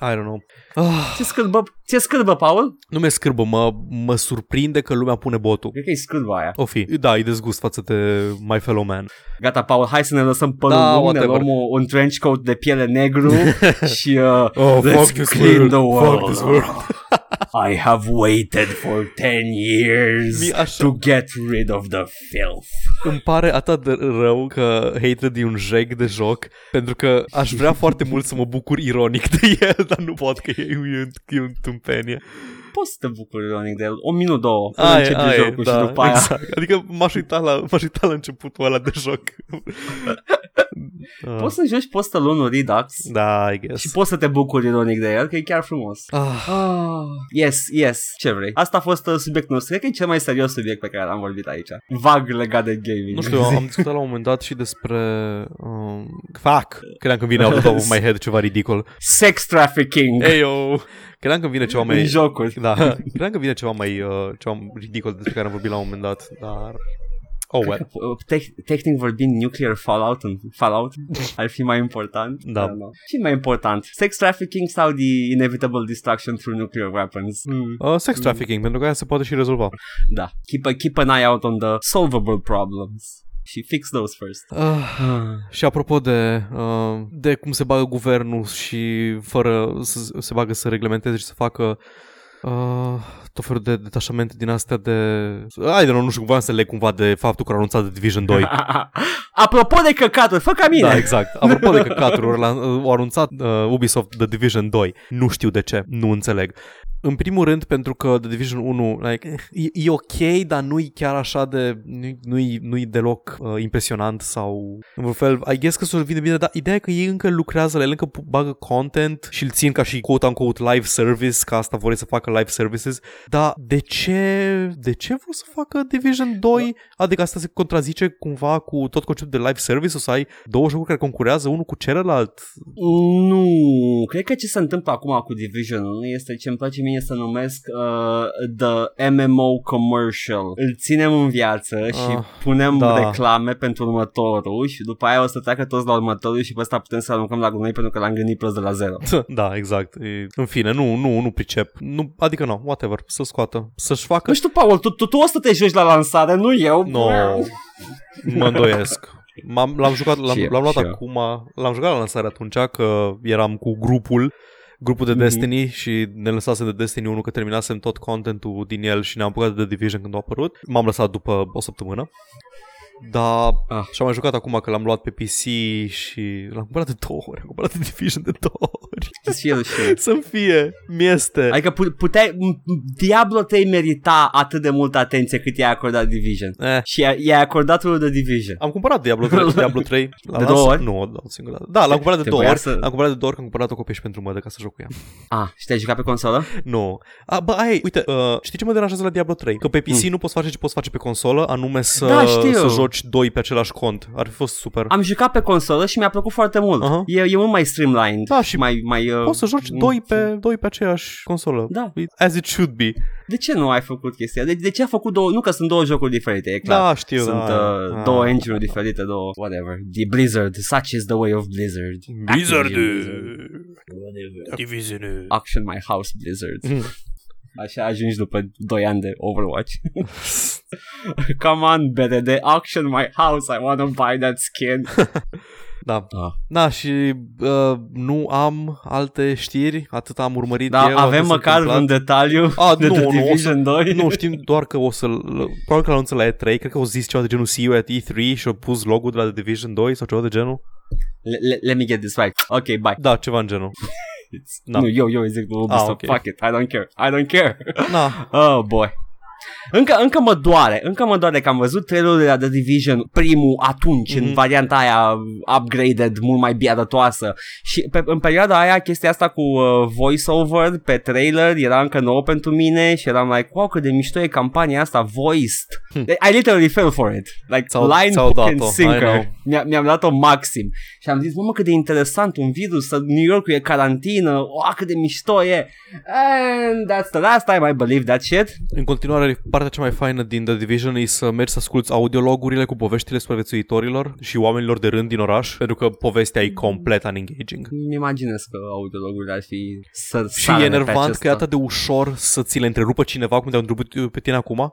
I don't know. Ah, Ce scârbă, ce scârbă, Paul? nu mi-e scârbă, mă, mă surprinde că lumea pune botul. Cred că e scârbă aia. O fi. Da, e dezgust față de My Fellow Man. Gata, Paul, hai să ne lăsăm părul Da, lung, ne whatever. luăm o- un trench coat de piele negru și uh, Oh, let's fuck this clean world. the world. Fuck this world. I have waited for 10 years Mi- așa- to get rid of the filth. Îmi pare atât de rău că Hatred e un jeg de joc, pentru că aș vrea foarte mult să mă bucur ironic de el, dar nu pot că e, e, un- e un tâmpenie. Poți să te bucuri ironic de el. O minut, două, până Aia, începi aia, jocul da, și după aia. exact. Adică m-aș uita la, m-aș uita la începutul ăla de joc. Ah, Poți să joci postalonul Redux Da, I guess. și poți să te bucuri ironic de el, că e chiar frumos. Ah, Ah, yes, yes, ce vrei. Asta a fost uh, subiectul nostru. Cred că e cel mai serios subiect pe care l-am vorbit aici. Vag legat de gaming. nu știu, am discutat la un moment dat și despre... Um, fuck! Credeam că vine out of the top of my head ceva ridicol. Sex trafficking Hey, yo! Credeam că vine ceva în mai... jocuri. Da, credeam că vine ceva mai uh, ceva ridicol despre care am vorbit la un moment dat, dar... Oh, well. Uh, Tec- tehnic vorbind, nuclear fallout în Fallout ar fi mai important. Da. I don't know. Și mai important, sex trafficking sau the inevitable destruction through nuclear weapons? Hmm. Uh, sex trafficking, pentru că aia se poate și rezolva. Da. Keep, a, keep an eye out on the solvable problems. Și fix those first. Uh, și apropo de, uh, de cum se bagă guvernul și fără să se bagă să reglementeze și să facă uh, tot felul de detașamente din astea de... Ai de nu știu, cumva să le cumva de faptul că au anunțat de Division 2. Apropo de căcaturi, fă ca mine! Da, exact. Apropo de căcaturi, au lan- au anunțat uh, Ubisoft The Division 2. Nu știu de ce, nu înțeleg. În primul rând pentru că The Division 1 like, e, e ok, dar nu-i chiar așa de... nu-i, nu-i, nu-i deloc uh, impresionant sau... În vreun fel, I guess că s-o vine bine, dar ideea e că ei încă lucrează la el, încă pu- bagă content și îl țin ca și quote-unquote live service, ca asta vor ei să facă live services, dar de ce... de ce vor să facă Division 2? Adică asta se contrazice cumva cu tot conceptul de live service, o să ai două jocuri care concurează unul cu celălalt? Nu, cred că ce se întâmplă acum cu Division 1 este ce îmi place mie să numesc uh, The MMO Commercial. Îl ținem în viață și Ah, punem da. reclame pentru următorul și după aia o să treacă toți la următorul și pe ăsta putem să aruncăm la gunoi pentru că l-am gândit plus de la zero. Da, exact. E, în fine, nu, nu, nu pricep. Nu, adică nu, whatever, să scoată. Să-și facă... Nu știu, Paul, tu, tu, tu o să te joci la lansare, nu eu. No, mă îndoiesc. M-am, l-am jucat, l-am, Și eu, l-am luat și eu. acum, l-am jucat la lansare atunci că eram cu grupul grupul de Mhm. Destiny și ne lăsasem de Destiny 1 că terminasem tot contentul din el și ne-am apucat de The Division când a apărut. M-am lăsat după o săptămână. Dar Ah. și-am mai jucat acum că l-am luat pe PC și l-am cumpărat de două ori. Am cumpărat The Division de două ori. Să fie rușine. Să-mi fie, mi-este. Adică pu- puteai, m- m- Diablo 3 merita atât de multă atenție cât i-ai acordat Division. Eh. Și i-ai i-ai acordat lui de Division. Am cumpărat Diablo 3, Diablo 3 la De lans- două ori? Nu, o o singură dată. Da, l-am cumpărat de două Trebuia ori. să- L-am cumpărat de două ori, că am cumpărat o copie și pentru mădă ca să joc cu ea. Ah, și te-ai jucat pe consolă? Nu. A, bă, ai, uite, uh, știi ce mă deranjează la Diablo 3? Că pe PC nu poți face ce poți face pe consolă, anume să, Mm. Da, știu. să joci doi pe același cont. Ar fi fost super. Am jucat pe consolă și mi-a plăcut foarte mult. Aha. E, e mult mai streamlined. Da, și mai, mai, uh, Poți să joci mm, doi pe, doi pe aceeași consolă. Da. As it should be. De ce nu ai făcut chestia? De, de ce a făcut două? Nu că sunt două jocuri diferite, e clar. Da, știu. Sunt da. uh, Ah. două engine-uri diferite, două whatever. The Blizzard, such is the way of Blizzard. Blizzard. Activision Whatever. Division. Auction my house Blizzard. Mm. Așa ajungi după 2 ani de Overwatch. Come on, BDD, auction my house, I want to buy that skin. Da. Ah. Da, și uh, nu am alte știri, atât am urmărit Da, eu. avem atât s-a măcar întâmplat. un detaliu A, de nu, The nu, o să- Division 2. Nu, știm doar că o să Probabil că l anunță la E3 Cred că o zis ceva de genul See you at E3 Și au pus logo de la The Division 2 Sau ceva de genul Le- le- let me get this right. Ok, bye. Da, ceva în genul Da. Nu, eu, eu zic lui Ubisoft, Ah, ok. fuck it, I don't care, I don't care. Da, Oh, boy. Încă, încă mă doare, încă mă doare că am văzut trailerul de la The Division primul atunci, mm-hmm. în Mhm. varianta aia upgraded, mult mai biadătoasă și pe, în perioada aia chestia asta cu uh, voiceover pe trailer era încă nouă pentru mine și eram like, wow cât de mișto e campania asta voiced I literally fell for it. Like Ți-au- line, ți-au hook dat-o, and I know. sinker. Mi- mi-am dat-o maxim. Și am zis, mamă cât de interesant un virus, să New York e carantină, o, cât de mișto e. And that's the last time I believe that shit. În continuare, partea cea mai faină din The Division e să mergi să asculti audiologurile cu poveștile supraviețuitorilor și oamenilor de rând din oraș, pentru că povestea e complet unengaging. Îmi imaginez că audiologurile ar fi să Și e enervant că e atât de ușor să ți le întrerupă cineva cum te-au întrerupt pe tine acum.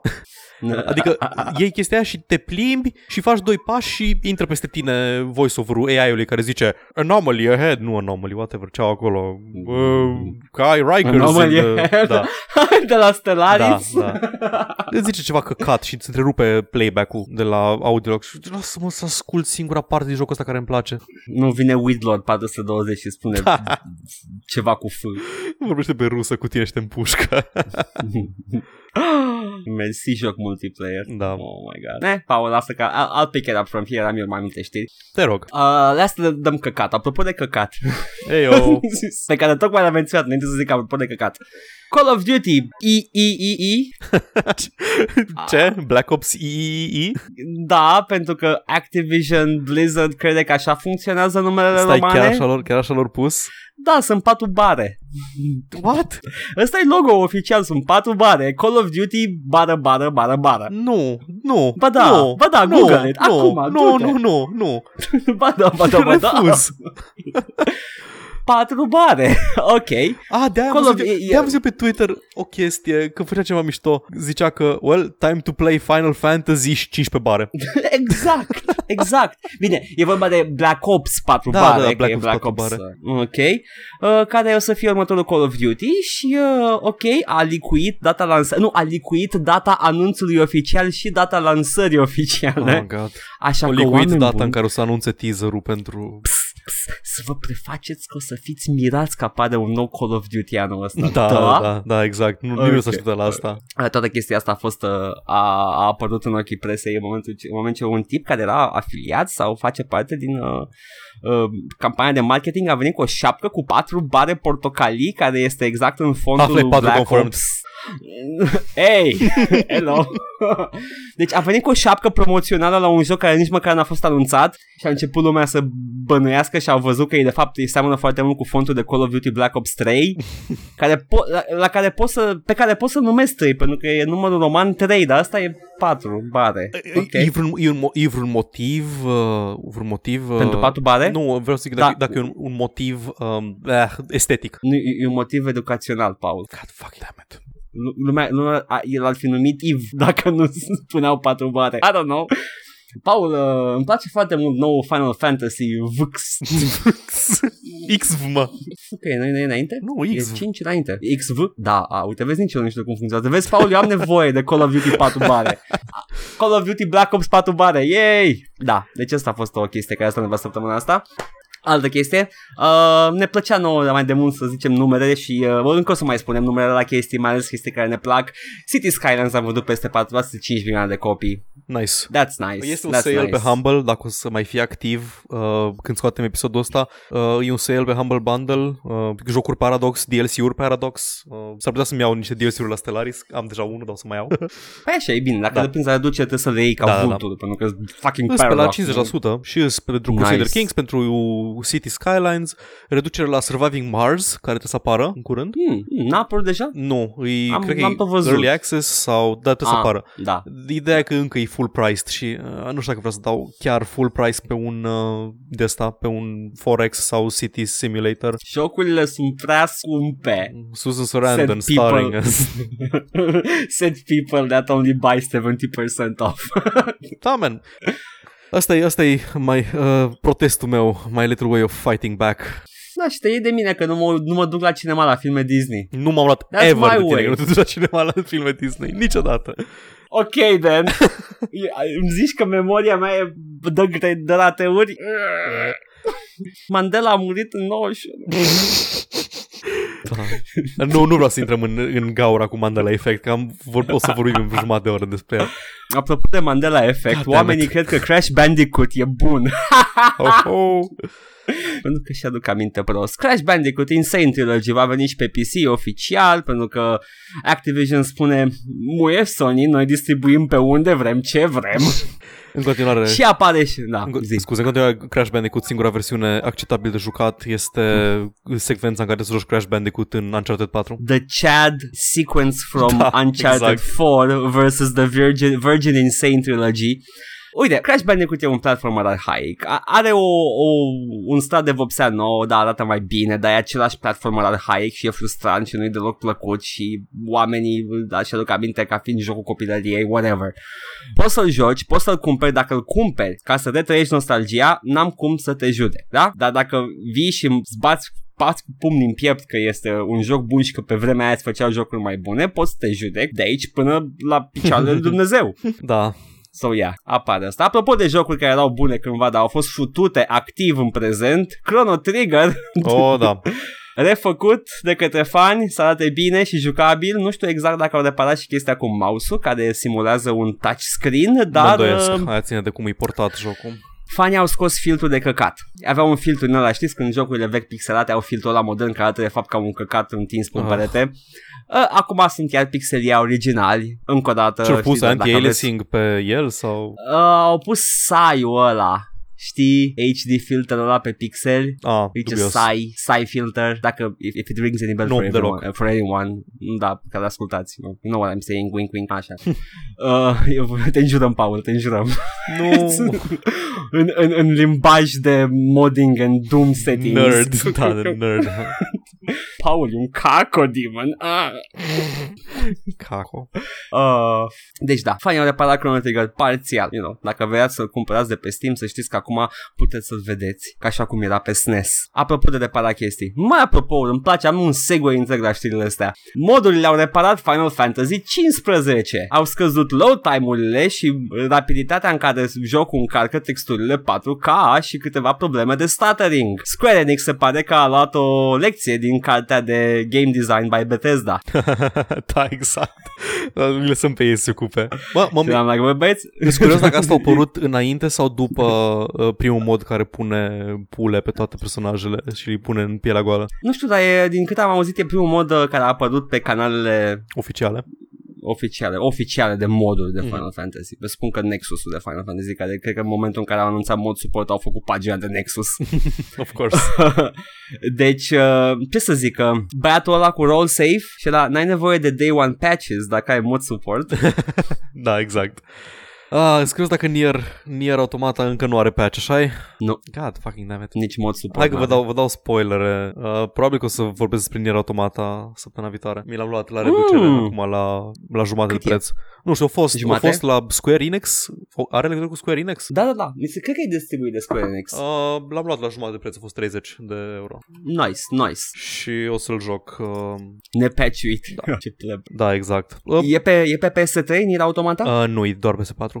Adică iei chestia aia și te plimbi și faci doi pași și intră peste tine voice-over-ul AI-ului care zice Anomaly ahead, nu anomaly, whatever, ce au acolo. Uh, că ai Rikers Anomaly in the... ahead. Da, de la da, Stellaris. da. Îți zice ceva căcat și îți întrerupe playback-ul de la audiolog și lasă-mă să ascult singura parte din jocul ăsta care îmi place. Nu vine Widlord 420 și spune ceva cu F. Vorbește pe rusă cu tine și te împușcă. Mersi joc multiplayer. Da. Oh my god. Eh, Paul, lasă că I'll, I'll pick it up from here, am eu mai multe știri. Te rog. Uh, lasă să dăm căcat. Apropo de căcat. Ei, eu... pe care tocmai l-am menționat înainte să zic apropo de căcat. Call of Duty EEEE Ce? Black Ops EEE? Da, pentru că Activision Blizzard crede că așa funcționează numerele Stai, romane. chiar așa, lor, chiar așa lor pus? Da, sunt patru bare. What? Ăsta e logo oficial, sunt patru bare. Call of Duty, bară, bară, bară, bară. Nu, nu. Ba da, nu, ba da, nu, Google it, nu, acum, nu, du-te. nu, nu, nu. ba da, ba da, ba da. Refuz. Patru bare. ok. Ah, de-aia am, Call văzut, of- e- de-aia am văzut pe Twitter o chestie, că făcea ceva mișto. Zicea că, well, time to play Final Fantasy și 15 bare. exact, exact. Bine, e vorba de Black Ops 4 Da, bare, da, că Black e Ops Black 4 Ops. uh, Ok. Uh, care o să fie următorul Call of Duty și uh, ok, a licuit data lansării, nu, a licuit data anunțului oficial și data lansării oficiale. Oh, God. Așa O că licuit oameni data buni, în care o să anunțe teaser-ul pentru... pss, pss, să vă prefaceți că o să fiți mirați că apare un nou Call of Duty anul ăsta. Da, da, da, da exact. Nu, okay. nu Ok. să așteptă la asta. Uh, Toată chestia asta a fost uh, a, a apărut în ochii presei în momentul, ce- în moment ce un tip care era afiliat sau face parte din uh, uh, campania de marketing a venit cu o șapcă cu patru bare portocalii care este exact în fondul Half-Life 4 Black confirmed. Ops. Hey, hello. Deci a venit cu o șapcă promoțională la un joc care nici măcar n-a fost anunțat și a început lumea să bănuiască și au văzut că e de fapt îi seamănă foarte mult cu fontul de Call of Duty Black Ops 3 care po- la, la care poți să, pe care poți să numesc 3 pentru că e numărul roman 3, dar asta e 4 bare. Okay. E, vreun, e, un, mo- e vreun motiv uh, vreun motiv uh, Pentru patru bare? Nu, vreau să zic Da. dacă, dacă e un, un motiv um, eh, estetic Nu, e e un motiv educațional, Paul. God fucking damn it Lu- Lumea, lumea a, el ar fi numit Eve dacă nu spuneau patru bare. I don't know. Paul, uh, îmi place foarte mult nou Final Fantasy VX. XV mă Ok, nu e înainte? Nu, E XV 5 înainte. XV? Da, a, uite, vezi, nici eu nu știu cum funcționează. Vezi, Paul, eu am nevoie de Call of Duty 4 bare. Call of Duty Black Ops 4 bare, yay! Da, deci asta a fost o chestie care a stat săptămâna asta. Altă chestie, uh, ne plăcea nouă mai de mult să zicem numerele și uh, încă o să mai spunem numerele la chestii, mai ales chestii care ne plac. City Skylines am văzut peste 405 milioane de copii. Nice That's nice. Este un That's sale nice. pe Humble, dacă o să mai fie activ uh, când scoatem episodul ăsta. Uh, e un sale pe Humble Bundle, uh, jocuri Paradox, DLC-uri Paradox. Uh, s-ar putea să-mi iau niște DLC-uri la Stellaris, am deja unul, dar o să mai iau. Păi așa, e bine, dacă Da. da. depinzi la reducere trebuie să le iei ca Da, da, da, da. vultul, pentru că fucking Îs pe la paradox. 50% și îs pentru Nice. Crusader Kings, pentru City Skylines, reducere la Surviving Mars, care trebuie să apară în curând. Hmm, hmm, n-a apărut deja? Nu, e, Am- cred că l-am e tot văzut. Early Access sau, da, trebuie să Ah, apară. Da. Ideea e că încă e full priced și uh, nu știu dacă vreau să dau chiar full price pe un uh, de ăsta, pe un Forex sau City Simulator. Jocurile sunt prea scumpe. Susan Sarandon Said starring people. as. Said people that only buy 70% off. Da, man. Asta e, asta e my, uh, protestul meu, my little way of fighting back. da, și te iei de mine că nu mă, nu mă duc la cinema la filme Disney. Nu m-am luat That's ever my de tine, way. că nu te duci la cinema la filme Disney, niciodată. Ok, then. Îmi zici că memoria mea e dă, gre- de la teori. Mandela a murit în 91. Da. Nu, nu vreau să intrăm în, în gaura cu Mandela Effect, că am, vor, o să vorbim în jumătate de oră despre el. Apropo de Mandela Effect, God oamenii damn it. cred că Crash Bandicoot e bun. Oh, oh. pentru că și-aduc aminte prost. Crash Bandicoot Insane Trilogy va veni și pe PC oficial, pentru că Activision spune muie Sony, noi distribuim pe unde vrem, ce vrem. În continuare, și apare și... Da, în, zi. scuze, în continuare Crash Bandicoot, singura versiune acceptabil de jucat este secvența în care să joci Crash Bandicoot în Uncharted 4. The Chad sequence from Da, Uncharted exact. 4 versus the Virgin, Virgin Insane Trilogy. Uite, Crash Bandicoot e un platformer arhaic. A- Are o, o, un strat de vopsea nou, dar arată mai bine, dar e același platformer arhaic și e frustrant și nu-i deloc plăcut și oamenii își aduc aminte ca fiind jocul copilăriei, whatever. Poți să-l joci, poți să-l cumperi, dacă îl cumperi ca să retrăiești nostalgia, n-am cum să te judec, da? Dar dacă vii și îți bați bați cu pumni în piept că este un joc bun și că pe vremea aia îți făceau jocuri mai bune, poți să te judec de aici până la picioarele lui Dumnezeu. Da, So, yeah, apare asta. Apropo de jocuri care erau bune cândva, dar au fost futute activ în prezent, Chrono Trigger, oh, da. refăcut de către fani, să arate bine și jucabil. Nu știu exact dacă au reparat și chestia cu mouse-ul, care simulează un touchscreen, Mă dar îndoiesc. uh, Aia ține de cum e portat jocul. fanii au scos filtrul de căcat. Aveau un filtru din ăla, știți, când jocurile vechi pixelate au filtrul ăla modern care arată de fapt ca un căcat întins pe un Ah. perete. Uh, Acum sunt iar pixelii originali, încă o dată. Ce-au pus știți, dacă aveți- anti-aliasing pe el sau... Uh, au pus SAI-ul ăla. Știi? HD filterul ăla pe pixel. Ah, Which is dubios. SAI, SAI filter, dacă, if, if it rings any bell Nu, for, deloc. everyone, uh, for anyone, da, care ascultați, you know what I'm saying, wink, wink, așa. uh, eu- te înjurăm, Paul, te înjurăm. Nu, în, în, în limbaj de modding and doom settings. nerd, da, de nerd. Paul, e un caco demon. Ah. Caco. Uh, deci da, fanii au reparat Chrono Trigger parțial, you know, dacă vreați să-l cumpărați de pe Steam, să știți că acum puteți să-l vedeți, ca așa cum era pe SNES. Apropo de reparat chestii, mai apropo, îmi place, am un segue întreg la știrile astea. Modurile au reparat Final Fantasy 15, au scăzut load time-urile și rapiditatea în care jocul încarcă texturile 4K și câteva probleme de stuttering. Square Enix se pare că a luat o lecție din cartea de Game Design by Bethesda. da, exact. Îi lăsăm pe ei să se ocupe. Mă, mă, Și am like, bă, băieți, Sunt curios dacă asta a apărut înainte sau după uh, primul mod care pune pule pe toate personajele și îi pune în pielea goală Nu știu, dar e, din câte am auzit e primul mod uh, care a apărut pe canalele oficiale. oficiale, oficiale de moduri de Mhm. Final Fantasy. Vă spun că Nexus-ul de Final Fantasy, care cred că în momentul în care au anunțat mod suport au făcut pagina de Nexus. Of course. deci, uh, ce să zic, uh, băiatul ăla cu roll safe și ăla, n-ai nevoie de day one patches dacă ai mod suport. da, exact. Ah, îți curios dacă Nier, Nier Automata încă nu are patch, așa Nu. God fucking damn it. Nici mod suport. Hai că vă n-are. dau, vă dau spoilere. Uh, probabil că o să vorbesc despre Nier Automata săptămâna viitoare. Mi l-am luat la reducere Mm. acum la, la jumătate Cât de e? preț. Nu știu, a fost, a Jumate? fost la Square Enix? Are legătură cu Square Enix? Da, da, da. Mi se cred că e distribuit de Square Enix. Uh, l-am luat la jumătate de preț, a fost 30 de euro. Nice, nice. Și o să-l joc. Uh, Nepatchuit. Da. Ce pleb. da, exact. Uh, E pe, e pe PS3, Nier Automata? uh, nu, e doar PS4.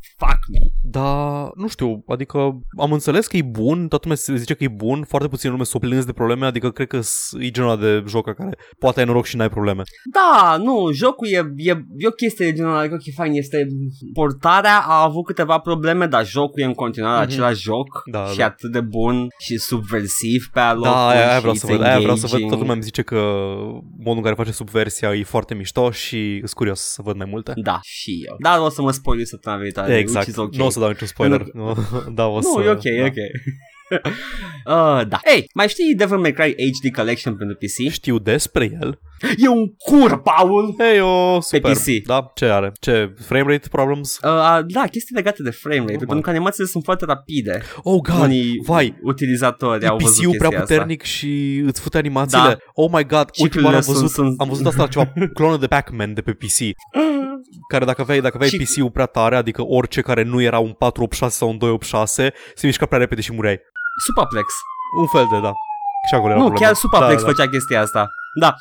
Fuck me. Da, nu știu, adică am înțeles că e bun, toată lumea se zice că e bun, foarte puțin lume s-o plâns de probleme, adică cred că s- e genul ăla de joc la care poate ai noroc și n-ai probleme. Da, nu, jocul e, e, e o chestie de genul, adică ok, fain, este portarea a avut câteva probleme, dar jocul e în continuare Mhm. mm-hmm. același joc Da, și da. atât de bun și subversiv pe alocuri Da, aia, aia și vreau să it's văd, aia vreau să văd, engaging. toată lumea îmi zice că modul în care face subversia e foarte mișto și sunt curios să văd mai multe. Da, și eu. Dar o să mă spoilui săptămâna viitoare, exact, which is ok. nu o să dau niciun spoiler. Nu, da, o Nu, să... e ok, da. e ok. uh, da. Ei, mai știi Devil May Cry HD Collection pentru PC? Știu despre el. E un cur, Paul! Hei, o super. PC. Da, ce are? Ce, frame rate problems? Uh, da, chestii legate de frame rate, Normal. pentru că animațiile sunt foarte rapide. Oh, God, Unii vai, utilizatori e au văzut PC-ul prea chestia asta. puternic și îți fute animațiile. Da. Oh my god, ultima Chipurile oară am sunt- văzut, sunt- am văzut asta la ceva clonă de Pac-Man de pe PC. Care dacă aveai, dacă aveai Și- PC-ul prea tare, adică orice care nu era un 486 sau un 286, se mișca prea repede și mureai. Supaplex. Un fel de, da. Și acolo era Nu, problema. chiar Supaplex da, da. făcea chestia asta. Da.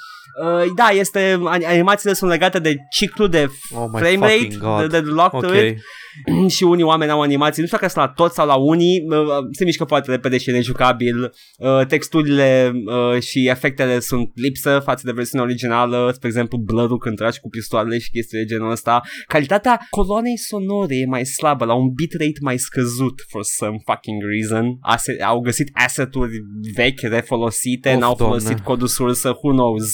Uh, da, este, animațiile sunt legate de ciclu de Oh my frame rate, fucking God. de, de lock to Ok. it. și unii oameni au animații, nu știu dacă sunt la toți sau la unii, uh, se mișcă foarte repede și e nejucabil, uh, texturile uh, și efectele sunt lipsă față de versiunea originală, spre exemplu blur când tragi cu pistoarele și chestii de genul ăsta. Calitatea coloanei sonore e mai slabă, la un bitrate mai scăzut for some fucking reason. Ase- au găsit asset-uri vechi, refolosite, Of, n-au Doamne. folosit codul sursă, who knows.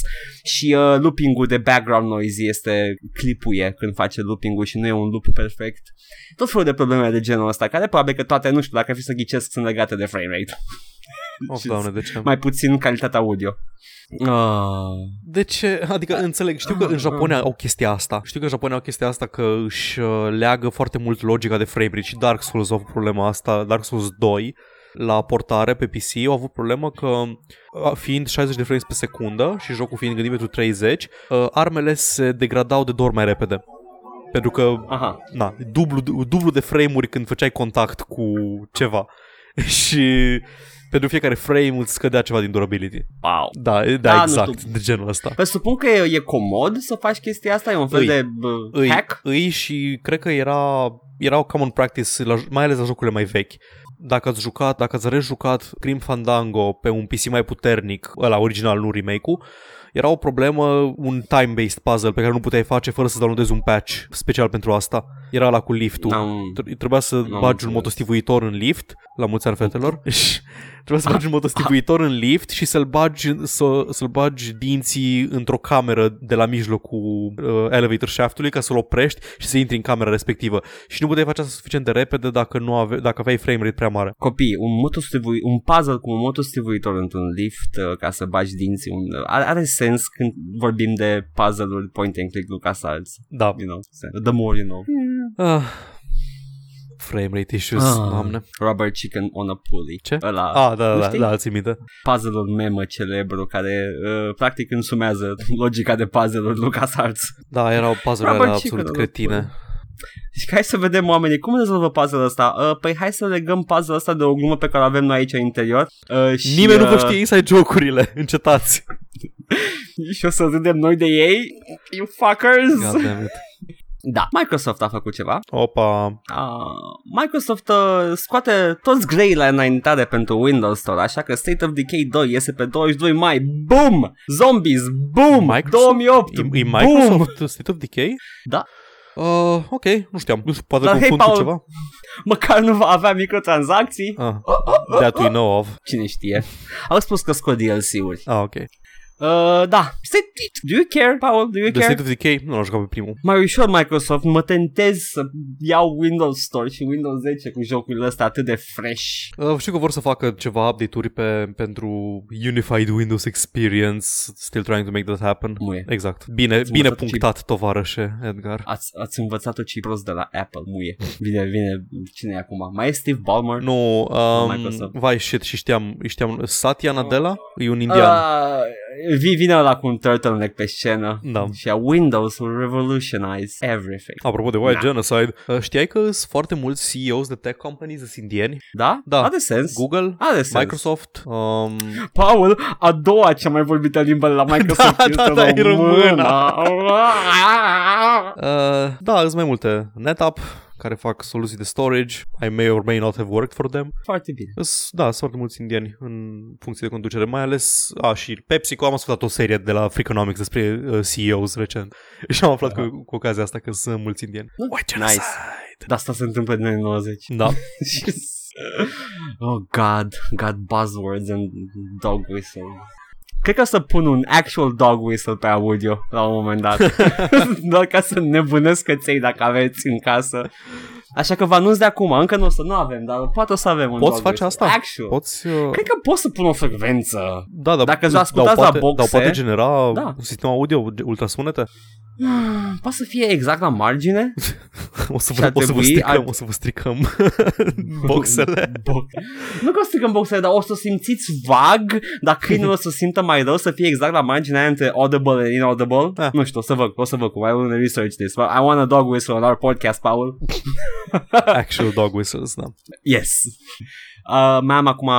Și uh, looping-ul de background noise este clipuie când face looping-ul și nu e un loop perfect. Tot felul de probleme de genul ăsta, care probabil că toate, nu știu, dacă ar fi să ghicesc, sunt legate de frame rate. Of, Și doamne, de ce? Mai puțin calitatea audio. Uh, De ce? Adică înțeleg, știu că în Japonia au chestia asta. Știu că în Japonia au chestia asta că își uh, leagă foarte mult logica de frame rate și Dark Souls au avut problema asta, Dark Souls 2 la portare pe PC au avut problemă că uh, fiind 60 de frames pe secundă și jocul fiind gândit pentru 30, uh, armele se degradau de dor mai repede. Pentru că, aha. na, dublu, dublu de frame-uri când făceai contact cu ceva. și pentru fiecare frame îți scădea ceva din durability. Wow. Da, e- Da, da, nu exact, știu. de genul ăsta. Presupun că e, e comod să faci chestia asta, e un fel Îi. de uh, îi, hack. îi și cred că era, era o common practice, la, mai ales la jocurile mai vechi. Dacă ați jucat, dacă ați rejucat Grim Fandango pe un PC mai puternic, ăla original, nu remake-ul, era o problemă, un time-based puzzle pe care nu puteai face fără să downloadezi un patch special pentru asta. Era la cu liftul. N-am- Tre- Trebuia să bagi un înțeles. motostivuitor în lift, la mulți ani fetelor, și trebuia să bagi un motostivuitor în lift și să-l bagi, să, să-l bagi dinții într-o cameră de la mijlocul uh, elevator shaftului ca să-l oprești și să intri în camera respectivă. Și nu puteai face asta suficient de repede dacă, nu ave- dacă aveai frame rate prea mare. Copii, un, motostrivui, un puzzle cu un motostrivuitor într-un lift uh, ca să bagi dinții, un, uh, are, are sens când vorbim de puzzle-uri point and click LucasArts. Da. You know, the more you know. Ah. Frame rate issues, Ah. doamne. Rubber chicken on a pulley. Ce? Ăla, Ah, da, nu da, știi? da, țin minte. puzzle-ul memă celebru care uh, practic însumează logica de puzzle-uri LucasArts. Da, erau puzzle-urile Rubber alea chicken absolut on a cretine. Și hai să vedem oamenii cum rezolvă puzzle-ul ăsta. Uh, păi hai să legăm puzzle-ul ăsta de o glumă pe care o avem noi aici în interior. Uh, și, Nimeni nu vă uh, știe inside jocurile, încetați. Și o să râdem noi de ei. You fuckers! God damn it. Da, Microsoft a făcut ceva. Opa, Uh, Microsoft uh, scoate toți grei la înaintare pentru Windows Store, așa că State of Decay 2 iese pe 22 mai. Boom! Zombies! Boom! Microsoft? 2008! E, e Boom! Microsoft State of Decay? Da. Uh, ok, nu știam. Nu știu, Poate Dar, confund hey, cu Paul- ceva. Măcar nu va avea microtransacții. Ah, that we know of. Cine știe. Au spus că scot DLC-uri. Ah, ok. Uh, da. State, do you care, Paul? Do you The care? State of Decay nu l-am jucat pe primul. mai ușor Microsoft, mă tentez să iau Windows Store și Windows 10 cu jocurile astea atât de fresh. Uh, știu că vor să facă ceva update-uri pe, pentru Unified Windows Experience. Still trying to make that happen. Muie. Exact. Bine, Ați bine învățat punctat, tovarășe, Edgar. Ați, ați învățat-o ce prost de la Apple, muie. Vine, vine, cine e acum? Mai e Steve Ballmer? Nu, um, Microsoft. vai shit, și știam, știam Satya Nadella? E un indian. Uh, vi- vine ăla cu un turtleneck pe scenă Da. și a Windows will revolutionize everything. Apropo de white Da. genocide, uh, știai că sunt foarte mulți CEOs de tech companies de indieni? Da? Da. Are sens. Google, Are sens. Microsoft, um, Paul, a doua cea mai vorbită limbă la Microsoft Da, este da, da, e româna. uh, da, sunt mai multe. NetApp, care fac soluții de storage. I may or may not have worked for them. Foarte bine. Îs- Da, sunt foarte mulți indieni în funcție de conducere, mai ales, a, și PepsiCo, am ascultat o serie de la Freakonomics despre uh, CEOs recent și am aflat cu, cu ocazia asta că sunt mulți indieni. White Nice. genocide. Dar asta se întâmplă din anii 90. Da. oh god, god buzzwords and dog whistle. Cred că o să pun un actual dog whistle pe audio la un moment dat. Doar ca să nebunesc căței dacă aveți în casă. Așa că vă anunț de acum, încă nu o să nu avem, dar poate o să avem un Poți dog face whistle. asta? Actual. Poți... Uh... Cred că pot să pun o frecvență. Da, da, Dacă dar ascultați la poate, boxe- Dar poate genera Da. un sistem audio ultrasunete? Hmm, Poate să fie exact la margine? O să Și vă, ar o să vă trebui- stricăm, ar- o să vă stricăm boxele. Bo- nu că o să stricăm boxele, dar o să simțiți vag, dar câinele o să simtă mai rău să fie exact la marginea aia între audible and inaudible. Ah. Nu știu, o să văd, o să văd cum. I will research this. But I want a dog whistle on our podcast, Paul. Actual dog whistles, da. Yes. Uh, mai am acum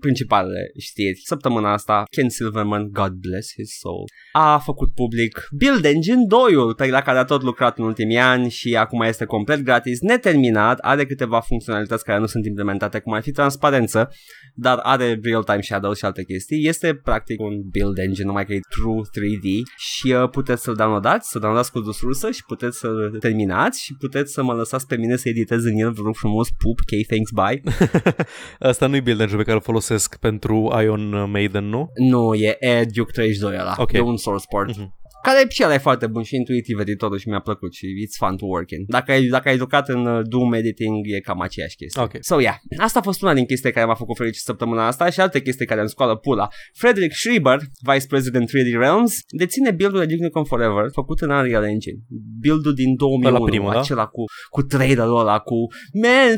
principalele știri. Săptămâna asta, Ken Silverman, God bless his soul, a făcut public Build Engine 2-ul pe la care a tot lucrat în ultimii ani și acum este complet gratis, neterminat, are câteva funcționalități care nu sunt implementate, cum ar fi transparență, dar are real-time shadows și alte chestii. Este practic un build engine, numai că e true 3D și uh, puteți să-l downloadați, să downloadați cu sursă și puteți să-l terminați și puteți să mă lăsați pe mine să editez în el vreun frumos pup, ok, thanks, bye. Asta nu e build engine pe care îl folosesc pentru Ion Maiden, nu? Nu, e Air Duke 32 ăla, Ok. e un source port. Mhm. Care și ăla e foarte bun și intuitiv editorul și mi-a plăcut și it's fun to work in. Dacă ai, dacă ai jucat în uh, Doom Editing e cam aceeași chestie. Ok. So yeah, asta a fost una din chestii care m-a făcut fericit săptămâna asta și alte chestii care îmi scoală pula. Frederick Schreiber, Vice President 3D Realms, deține build-ul de Duke Nukem Forever făcut în Unreal Engine. Build-ul din 2001, Ăla primul, da? acela cu, cu trailerul ăla, cu Man,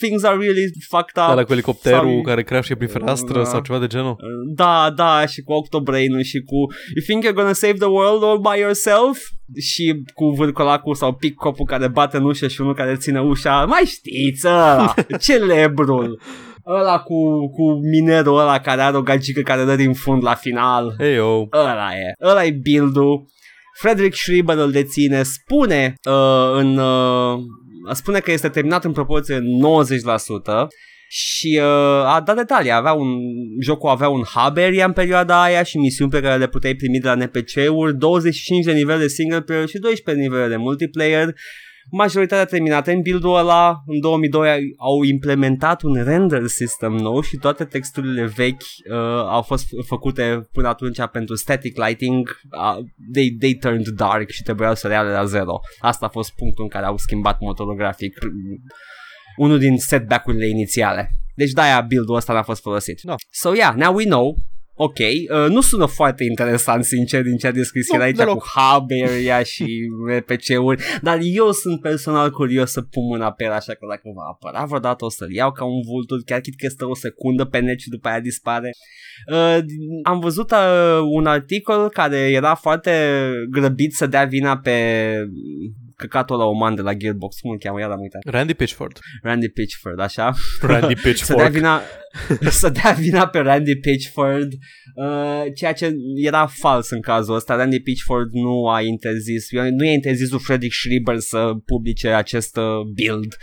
things are really fucked up. Ăla cu elicopterul Sau- care crește prin fereastră Da. sau ceva de genul. Da, da, și cu Octobrain și cu You think you're gonna save the world all by yourself? Și cu vârcolacul sau pick care bate în ușă și unul care ține ușa. Mai știți ăla, celebrul. Ăla cu, cu minerul ăla care are o gagică care dă din fund la final. Hey, yo. Ăla e, ăla e build-ul. Frederick Schreiber îl deține, spune uh, în uh, spune că este terminat în proporție de 90% și uh, a dat detalii, avea un, jocul avea un hub area în perioada aia și misiuni pe care le puteai primi de la NPC-uri, 25 de nivele de single player și 12 nivele de multiplayer, majoritatea terminate în build-ul ăla, în 2002 au implementat un render system nou și toate texturile vechi uh, au fost f- făcute până atunci pentru static lighting, uh, they, they turned dark și trebuiau să le ia de la zero. Asta a fost punctul în care au schimbat motorul grafic, unul din setback-urile inițiale. Deci de-aia build-ul ăsta n-a fost folosit. Da. So yeah, now we know Ok, uh, nu sună foarte interesant, sincer, din ce a descris Nu, el aici deloc. cu hub area și RPC-uri, dar eu sunt personal curios să pun mâna pe el, așa că dacă va apăra vreodată o să-l iau ca un vultur, chiar chit că stă o secundă pe net și după aia dispare. Uh, am văzut uh, un articol care era foarte grăbit să dea vina pe căcatul ăla oman de la Gearbox, cum îl cheamă, iar am uitat. Randy Pitchford. Randy Pitchford, așa? Randy să dea Pitchford. vina să dea vina pe Randy Pitchford uh, ceea ce era fals în cazul ăsta Randy Pitchford nu a interzis nu i-a interzis lui Frederick Schreiber să publice acest uh, build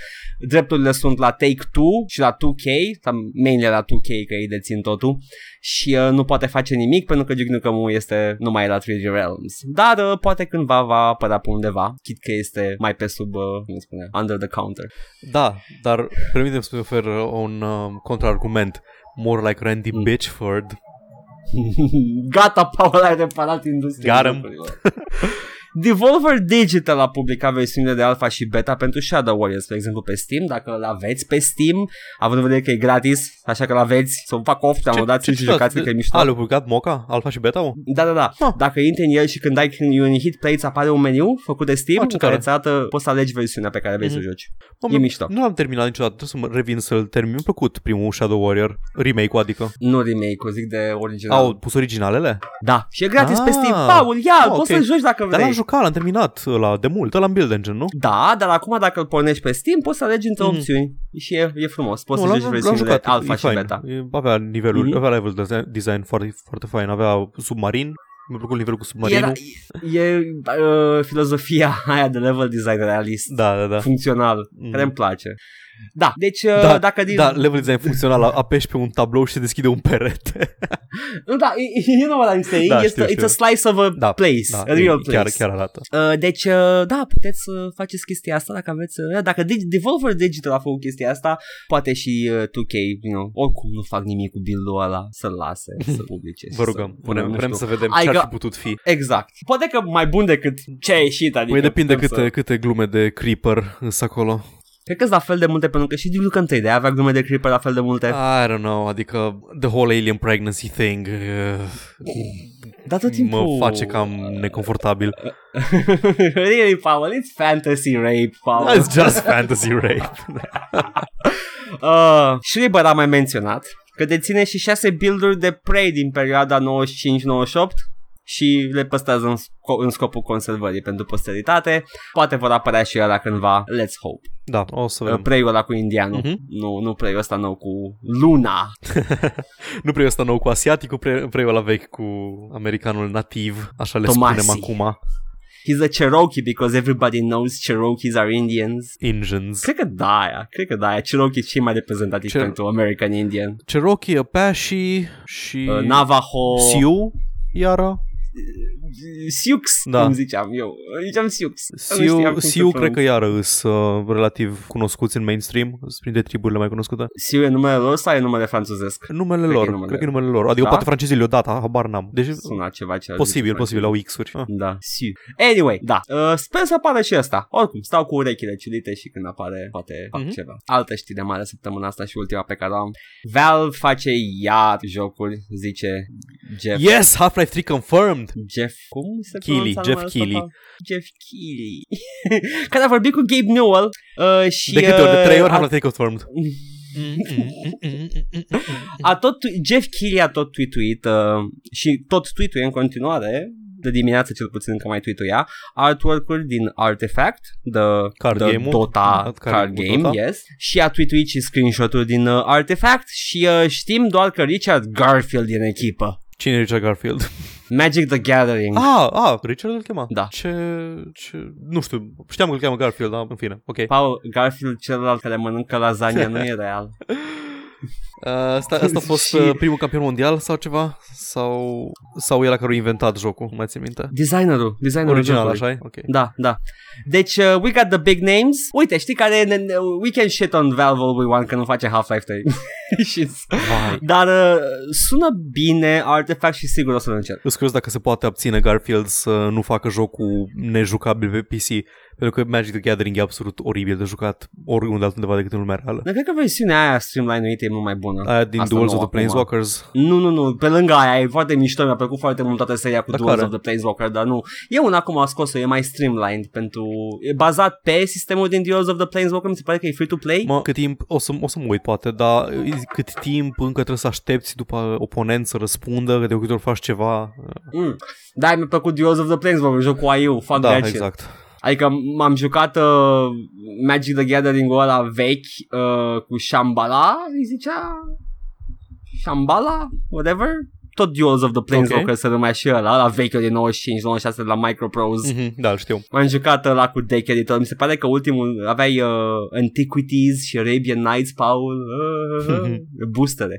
drepturile sunt la Take-Two și la 2K sau mainly la 2K că ei dețin totul și uh, nu poate face nimic pentru că Duke Nukem este numai la 3D Realms dar uh, poate cândva va apărea pe undeva chit că este mai pe sub uh, cum spune, under the counter Da, dar permite-mi să-mi ofer un uh, contraargument. More like Randy Mm. Pitchford. Gata, Paul, ai reparat industria. Got 'em. jocurilor. Devolver Digital a publicat versiunile de alpha și beta pentru Shadow Warriors, de exemplu, pe Steam. Dacă îl aveți pe Steam, având în vedere că e gratis, așa că l-aveți, să vă fac off, downloadați și jucați că e mișto. A, le-au publicat Moca? Alpha și beta Da, da, da. Ah. Dacă intri în el și când ai când un hit play, îți apare un menu făcut de Steam Ah, ce în care tare. îți arată, poți să alegi versiunea pe care vrei să o Mhm. joci. Mă, E mișto. Nu l-am terminat niciodată, trebuie să mă revin să-l termin. Mi-a plăcut primul Shadow Warrior, remake-ul adică. Nu remake-ul, zic de original. Au pus originalele? Da, și e gratis pe Ah. Steam. Paul, ia, Ah, poți ok. să joci dacă Dar vrei. l-am jucat, l-am terminat ăla de mult, ăla în Build Engine, nu? Da, dar acum dacă îl pornești pe Steam, poți să alegi între Mhm. opțiuni și e, e frumos. Poți nu, să l-am, joci l-am versiunile jucat, alfa e și fain. beta. E, avea niveluri, Mhm. avea level de design foarte, foarte fain, avea submarin, mi-a plăcut nivelul cu submarinul. Era, e uh, filozofia aia de level design realist, Da, da, da. funcțional, Mhm. care îmi place. Da, deci uh, Da, dacă din... Da, level design funcțional, apeși pe un tablou și se deschide un perete. Nu, da, you know what I'm saying, Da, it's, știu, a, știu. it's a slice of a Da, place, da, a real e- place. Chiar, chiar arată. Uh, deci, uh, da, puteți să faceți chestia asta dacă aveți... Uh, dacă Dig- Devolver Digital a făcut chestia asta, poate și uh, 2K, you know, oricum nu fac nimic cu build-ul ăla, să-l lase, să publice. și Vă rugăm, să pună, vrem, nu vrem știu. să vedem Ai ce ar că- fi putut fi. Exact. Poate că mai bun decât ce a ieșit, adică... Păi depinde putem câte, Să... câte glume de Creeper sunt acolo. Cred că sunt la fel de multe, pentru că și Duke Nukem 3 de avea glume de Creeper la fel de multe. I don't know, adică the whole alien pregnancy thing uh, Dar tot timpul... mă face cam neconfortabil. really, Paul, it's fantasy rape, Paul. It's just fantasy rape. Uh, Schreiber a mai menționat că deține și șase build-uri de Prey din perioada 95-98 și le păstrează în, sco- în scopul conservării pentru posteritate. Poate vor apărea și ăla cândva, let's hope. Da, o să Uh, vedem. Prey-ul ăla cu indianul, Mhm. nu, nu Prey-ul ăsta nou cu Luna. nu preiul ăsta nou cu asiaticul, pre- preiul ăla vechi cu americanul nativ, așa le Tomasi. spunem acum. He's a Cherokee because everybody knows Cherokees are Indians. Indians. Cred că da, aia. Cred că da, aia. Cherokee e cel mai reprezentativ Cher- pentru American Indian. Cherokee, Apache și Uh, Navajo. Sioux, iară. Sioux, Da. cum ziceam eu. Ziceam Sioux. Nu știam Sioux, cum se Sioux cred că pronunță. iară îs uh, relativ cunoscuți în mainstream, sunt printre triburile mai cunoscute. Sioux e numele lor sau e numele franțuzesc? Numele Cred că lor, e numele cred că e lor. numele lor. Adică Da? poate francezii le-o dat, habar n-am. Deci Suna ceva ce posibil, posibil, au X-uri. Ah. Da, Sioux. Anyway, da. Uh, sper să apară și asta. Oricum, stau cu urechile ciudite și când apare, poate fac Mhm. ceva. Altă știre mare săptămâna asta și ultima pe care o am. Valve face iar jocuri, zice Jeff. Yes, Half-Life 3 confirmed! Jeff, cum se Keighley, pronunța Jeff numele ăsta, Keighley. Paul? Jeff Keighley. Care a vorbit cu Gabe Newell uh, și... De câte ori? De uh, trei ori a- Half-Life 3 confirmed. A tot, Jeff Keighley a tot tweetuit uh, și tot tweetuie în continuare de dimineață cel puțin încă mai tweetuia artwork-uri din Artifact the, Card the game-ul? Dota Card card game-ul game, Dota? yes și a tweetuit și screenshot-uri din uh, Artifact și uh, știm doar că Richard Garfield e în echipă Cine e Richard Garfield? Magic the Gathering Ah, ah, Richard îl chema. Da. Ce, ce, nu știu, știam că îl cheamă Garfield, dar în fine, ok. Paul Garfield celălalt care mănâncă lasagna nu e real Uh, asta, asta a fost Și- uh, primul campion mondial sau ceva? Sau, sau el care a inventat jocul, nu mai țin minte? Designerul, designerul Original, jocului. așa e? Ok. Da, da. Deci, uh, we got the big names. Uite, știi care ne, ne- we can shit on Valve all we want că nu face Half-Life 3. Și- Vai. Dar uh, sună bine Artifact și sigur o să-l încerc. Îți curios dacă se poate obține Garfield să nu facă jocul nejucabil pe PC, pentru că Magic the Gathering e absolut oribil de jucat oriunde altundeva decât în lumea reală. Dar cred că versiunea aia streamline-uită e mult mai bună. Aia din Asta Duels nu of the acum. Planeswalkers. Nu, nu, nu, pe lângă aia e foarte mișto, mi-a plăcut foarte mult toată seria cu Dar Duels care? of the Planeswalker, dar nu. E una acum a scos-o, e mai streamlined pentru... E bazat pe sistemul din Duels of the Planeswalker, mi se pare că e free-to-play. Mă, cât timp, o să, o să mă uit poate, dar cât timp încă trebuie să aștepți după oponent să răspundă, că de câte ori faci ceva. Mm. Da, mi-a plăcut Duels of the Planeswalker, jocul AIU, fuck da, that shit. Exact. Adică m-am jucat uh, Magic the Gathering-ul ăla vechi uh, cu Shambhala, îi zicea? Shambhala? Whatever? Tot Duels of the Planeswalker Ok. se numea și ăla, ăla vechiul din 95-96 de la Microprose. Mhm, da, îl știu. M-am jucat ăla cu deck editor. Mi se pare că ultimul aveai uh, Antiquities și Arabian Nights, Paul. Uh, uh, boostere.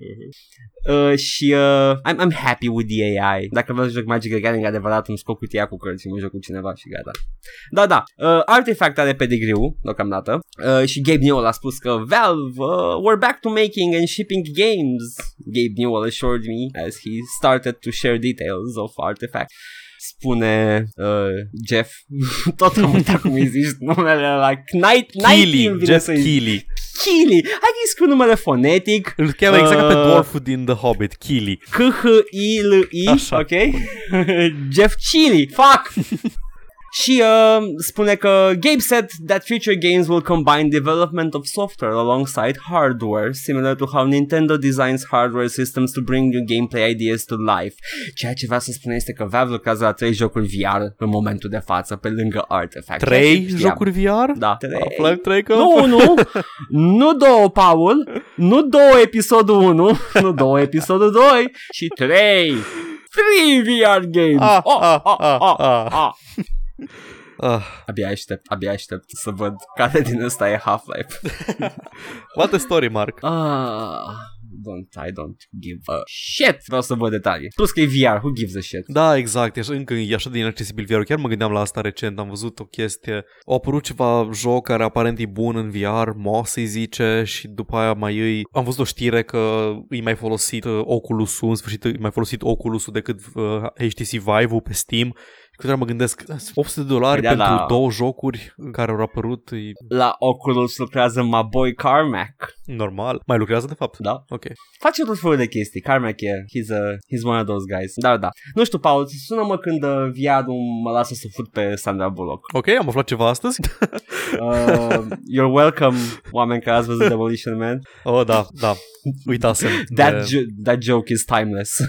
Uh, și uh, I'm, I'm happy with the AI. Dacă vreau să joc Magic the Gathering adevărat, îmi scot cutia cu cărți și mă joc cu cineva și gata. Da, da. Uh, Artifact are pedigree deocamdată uh, și Gabe Newell a spus că Valve, uh, we're back to making and shipping games. Gabe Newell assured me as he started to share details of Artifact spune uh, Jeff tot am uitat cum îi zici numele ăla Knight, Knight Keely, îmi vine Jeff să-i zic. Keely. Keely hai că-i scriu numele fonetic Îl cheamă exact ca pe Uh, dwarful din The Hobbit, Keely. K-H-I-L-I Așa. Ok Jeff Keely Fuck Și uh, spune că Gabe said that future games will combine development of software alongside hardware, similar to how Nintendo designs hardware systems to bring new gameplay ideas to life. Ceea ce vrea să spune este că Valve lucrează la trei jocuri VR în momentul de față, pe lângă Artifact. Ceea Trei ce știam. jocuri VR? Da, trei. Half-Life 3 că... Nu, nu, nu două, Paul, nu două episodul 1, nu două episodul 2, ci trei. Three VR games. Ah, oh, ah, oh, ah, oh, ah. Oh. Ah, Abia aștept, abia aștept să văd care din ăsta e Half-Life. what a story, Mark. Ah, don't, I don't give a shit. Vreau să văd detalii. Plus că e VR, who gives a shit? Da, exact, e așa, încă e așa de inaccesibil VR. Chiar mă gândeam la asta recent, am văzut o chestie. Au apărut ceva joc care aparent e bun în VR, Moss îi zice, și după aia mai îi... Am văzut o știre că e mai folosit uh, Oculus-ul, în sfârșit e mai folosit Oculus-ul decât uh, HTC Vive-ul pe Steam. Câteodată mă gândesc, 800 de dolari Păi da, pentru da. două jocuri în care au apărut, e La Oculus lucrează my boy Carmack. normal. Mai lucrează de fapt? Da. Ok. Face tot felul de chestii. Carmack e, he's, a, he's one of those guys. Da, da. Nu știu, Paul, sună-mă când uh, VR-ul mă lasă să fut pe Sandra Bullock. Ok, am aflat ceva astăzi. Uh, you're welcome, oameni care ați văzut Demolition Man. oh, da, da. Uitasem. That, de- jo- that joke is timeless.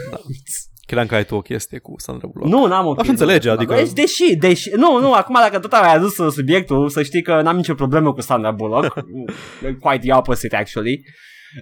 Credeam că ai tu o chestie cu Sandra Bullock. Nu, n-am o Aș chestie înțelege, cu Sandra adică- Bullock. Deși, deși, nu, nu, acum dacă tot ai adus uh, subiectul, să știi că n-am nicio problemă cu Sandra Bullock. Quite the opposite, actually.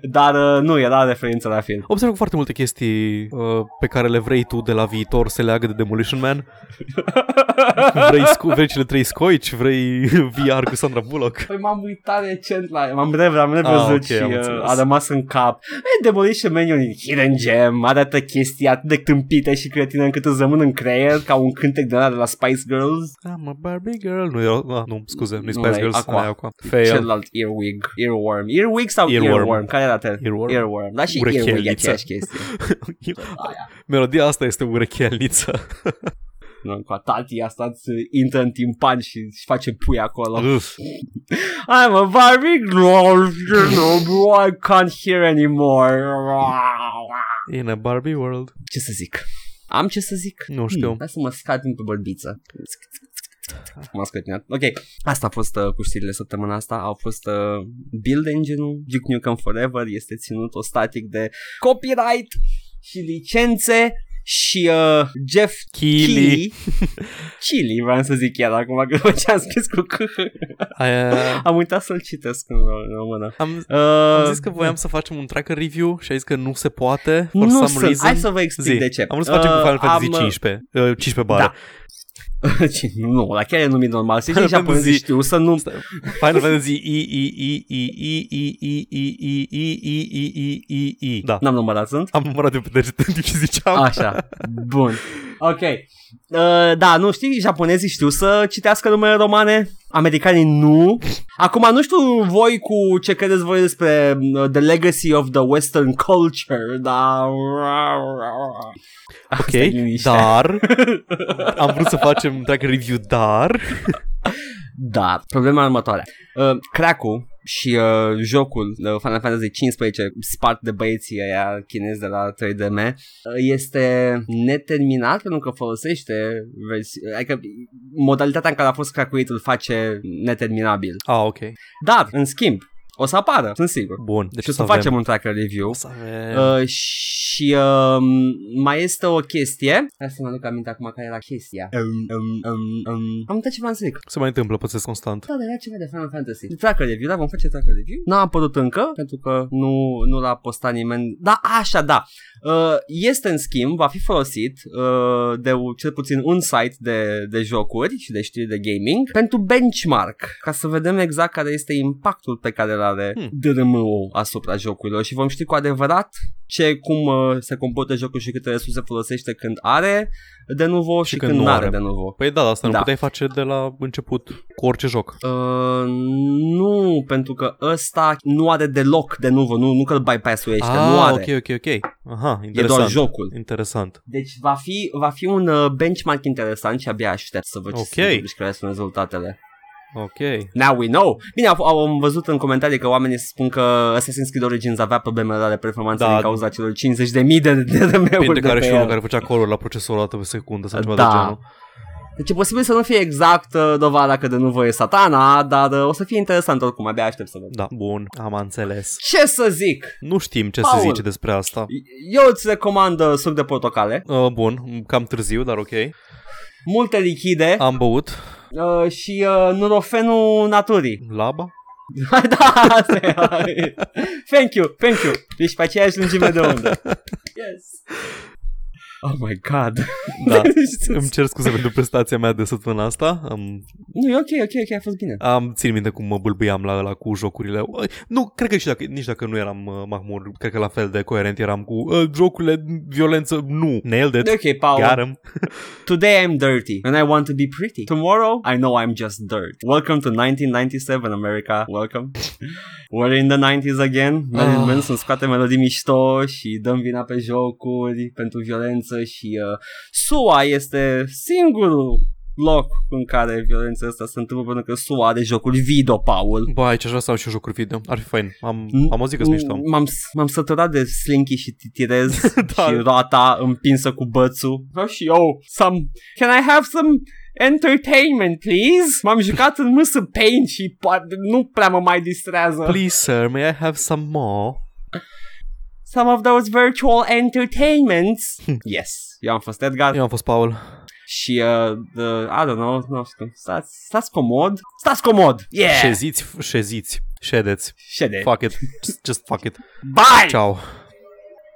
Dar uh, nu, era referință la film. Observ că foarte multe chestii uh, pe care le vrei tu de la viitor se leagă de Demolition Man. vrei, sco- vrei cele trei scoici, vrei VR cu Sandra Bullock. Păi m-am uitat recent la m-am rev, am revăzut Ah, ok, și am uh, înțeles. a rămas în cap. E, Demolition Man e un hidden gem, arată chestii atât de tâmpite și cretine încât îți rămân în creier ca un cântec de la de la Spice Girls. I'm a Barbie girl. Nu, era, ah, nu scuze, nu-i Nu, Spice ăla e Girls, Aqua. ăla e Aqua. Fail. Celălalt earwig, earworm. Earwig sau Earworm. earworm? Care era tel? Earworm. Earworm. Da, și Urecheliță. earwig e aceeași chestie. Melodia asta este urechelniță. Nu, cu tati asta îți intră în timpan și își face pui acolo. Uf. I'm a Barbie girl, you know, I can't hear anymore. In a Barbie world. Ce să zic? Am ce să zic? Nu știu. Hmm, hai să mă scatin pe bărbiță. M-am scătinat. Ok, asta a fost uh, cu știrile săptămâna asta. Au fost uh, build engine-ul, Duke Nukem Forever, este ținut o static de copyright și licențe și uh, Jeff Keighley. Keighley. Chili, vreau să zic chiar acum că după ce am scris cu C. Aia... Am uitat să-l citesc în ro- în română. Am, Uh, am zis că voiam să facem un tracker review și ai zis că nu se poate for nu some sunt. reason. Hai să vă explic Zi. de ce. Am vrut să facem cu Final Uh, Fantasy am, uh, 15. Uh, 15 bare. Da. Nu, la chiar e numit normal. Să Final știi, japonezii Fantasy- știu să nu... Final Fantasy I I I I I I I I I I I I I I I Da. N-am numărat, sunt? Am numărat de pe deget în timp ce ziceam. Așa, bun. Ok. Uh, da, nu știi, japonezii știu să citească numere romane, americanii nu. Acum, nu știu voi cu ce credeți voi despre uh, The Legacy of the Western Culture, dar... Ok, Asta e liniște. dar am vrut să facem tracker review, dar Dar, problema următoare. Uh, crack-ul și uh, jocul uh, Final Fantasy 15 spart de băieții aia chinezi de la 3DM uh, este neterminat pentru că folosește versi- adică modalitatea în care a fost cracuit îl face neterminabil. Ah, ok. Dar, în schimb, o să apară, sunt sigur. Bun, deci Și o o să avem. facem un tracker review. O să avem. Uh, și uh, mai este o chestie Hai să mă aduc aminte acum care era chestia um, um, um, um. Am uitat ce vreau să zic Se mai întâmplă, pățesc constant. Da, dar era ceva de Final Fantasy Tracker review, da, vom face tracker review N-a apărut încă, pentru că nu, nu l-a postat nimeni Da, așa, da uh, Este în schimb, va fi folosit uh, De cel puțin un site de, de jocuri Și de știri de gaming Pentru benchmark Ca să vedem exact care este impactul pe care îl are Hmm. DRM-ul asupra jocurilor Și vom ști cu adevărat ce, cum uh, se comportă jocul și câte resurse folosește când are de nuvo și, Și când, când nu nu are are. de nuvo. Păi da, asta nu Da. puteai face de la început cu orice joc. Uh, nu, pentru că ăsta nu are deloc de nuvo, nu, nu că îl bypass-uiește, ah, nu are. ok, ok, ok. Aha, E interesant. doar jocul. Interesant. Deci va fi, va fi un uh, benchmark interesant și abia aștept să văd ce Ok. se întâmplă și care sunt rezultatele. Ok. Now we know. Bine, au, au am văzut în comentarii că oamenii spun că Assassin's Creed Origins avea probleme de performanță Da. din cauza celor 50.000 de, de, de RM-uri Printre de care pe și unul el. care făcea color la procesorul ăla pe secundă sau ceva Da. de genul. Deci e posibil să nu fie exact uh, dovada că de nu voie satana, dar uh, o să fie interesant oricum, abia aștept să văd. Da, bun, am înțeles. Ce să zic? Nu știm ce Paul. să zice despre asta. Eu îți recomand uh, suc de portocale, Uh, bun, cam târziu, dar ok. multe lichide Am băut. Uh, și uh, nurofenul naturii. Laba? da, asta e. Thank you, thank you. Ești pe aceeași lungime de undă. Yes. Oh my god. Da. Îmi cer scuze pentru prestația mea de săptămâna asta. Am, nu, e ok, ok, ok, a fost bine. am țin minte cum mă bâlbâiam la ăla cu jocurile. Uh, Nu, cred că și dacă, nici dacă nu eram uh, mahmur, cred că la fel de coerent eram cu uh, jocurile violență. Nu, nailed it. Ok, Paul. Got 'em. Today I'm dirty and I want to be pretty. Tomorrow I know I'm just dirt. Welcome to 1997 America. Welcome. We're in the 90s again. Marilyn Ah. Manson scoate melodii mișto și dăm vina pe jocuri pentru violență și uh, SUA este singurul loc în care violența asta se întâmplă pentru că SUA are jocuri video, Paul. Bă, aici aș vrea să am și eu jocuri video. Ar fi fain. Am, am o zi că mișto. M-am, m-am săturat de slinky și titirez Da. și roata împinsă cu bățul. Vreau și eu some... Can I have some entertainment, please? M-am jucat în mâsă paint și poate nu prea mă mai distrează. Please, sir, may I have some more? Some of those virtual entertainments. yes, eu am fost Edgar Eu am fost Paul. și, uh, the, I don't know, nu știu, stați, stați comod, stați comod, yeah, Șeziți, șeziți, ședeți. Șede. Fuck it. Just, just fuck it. Bye! Ciao.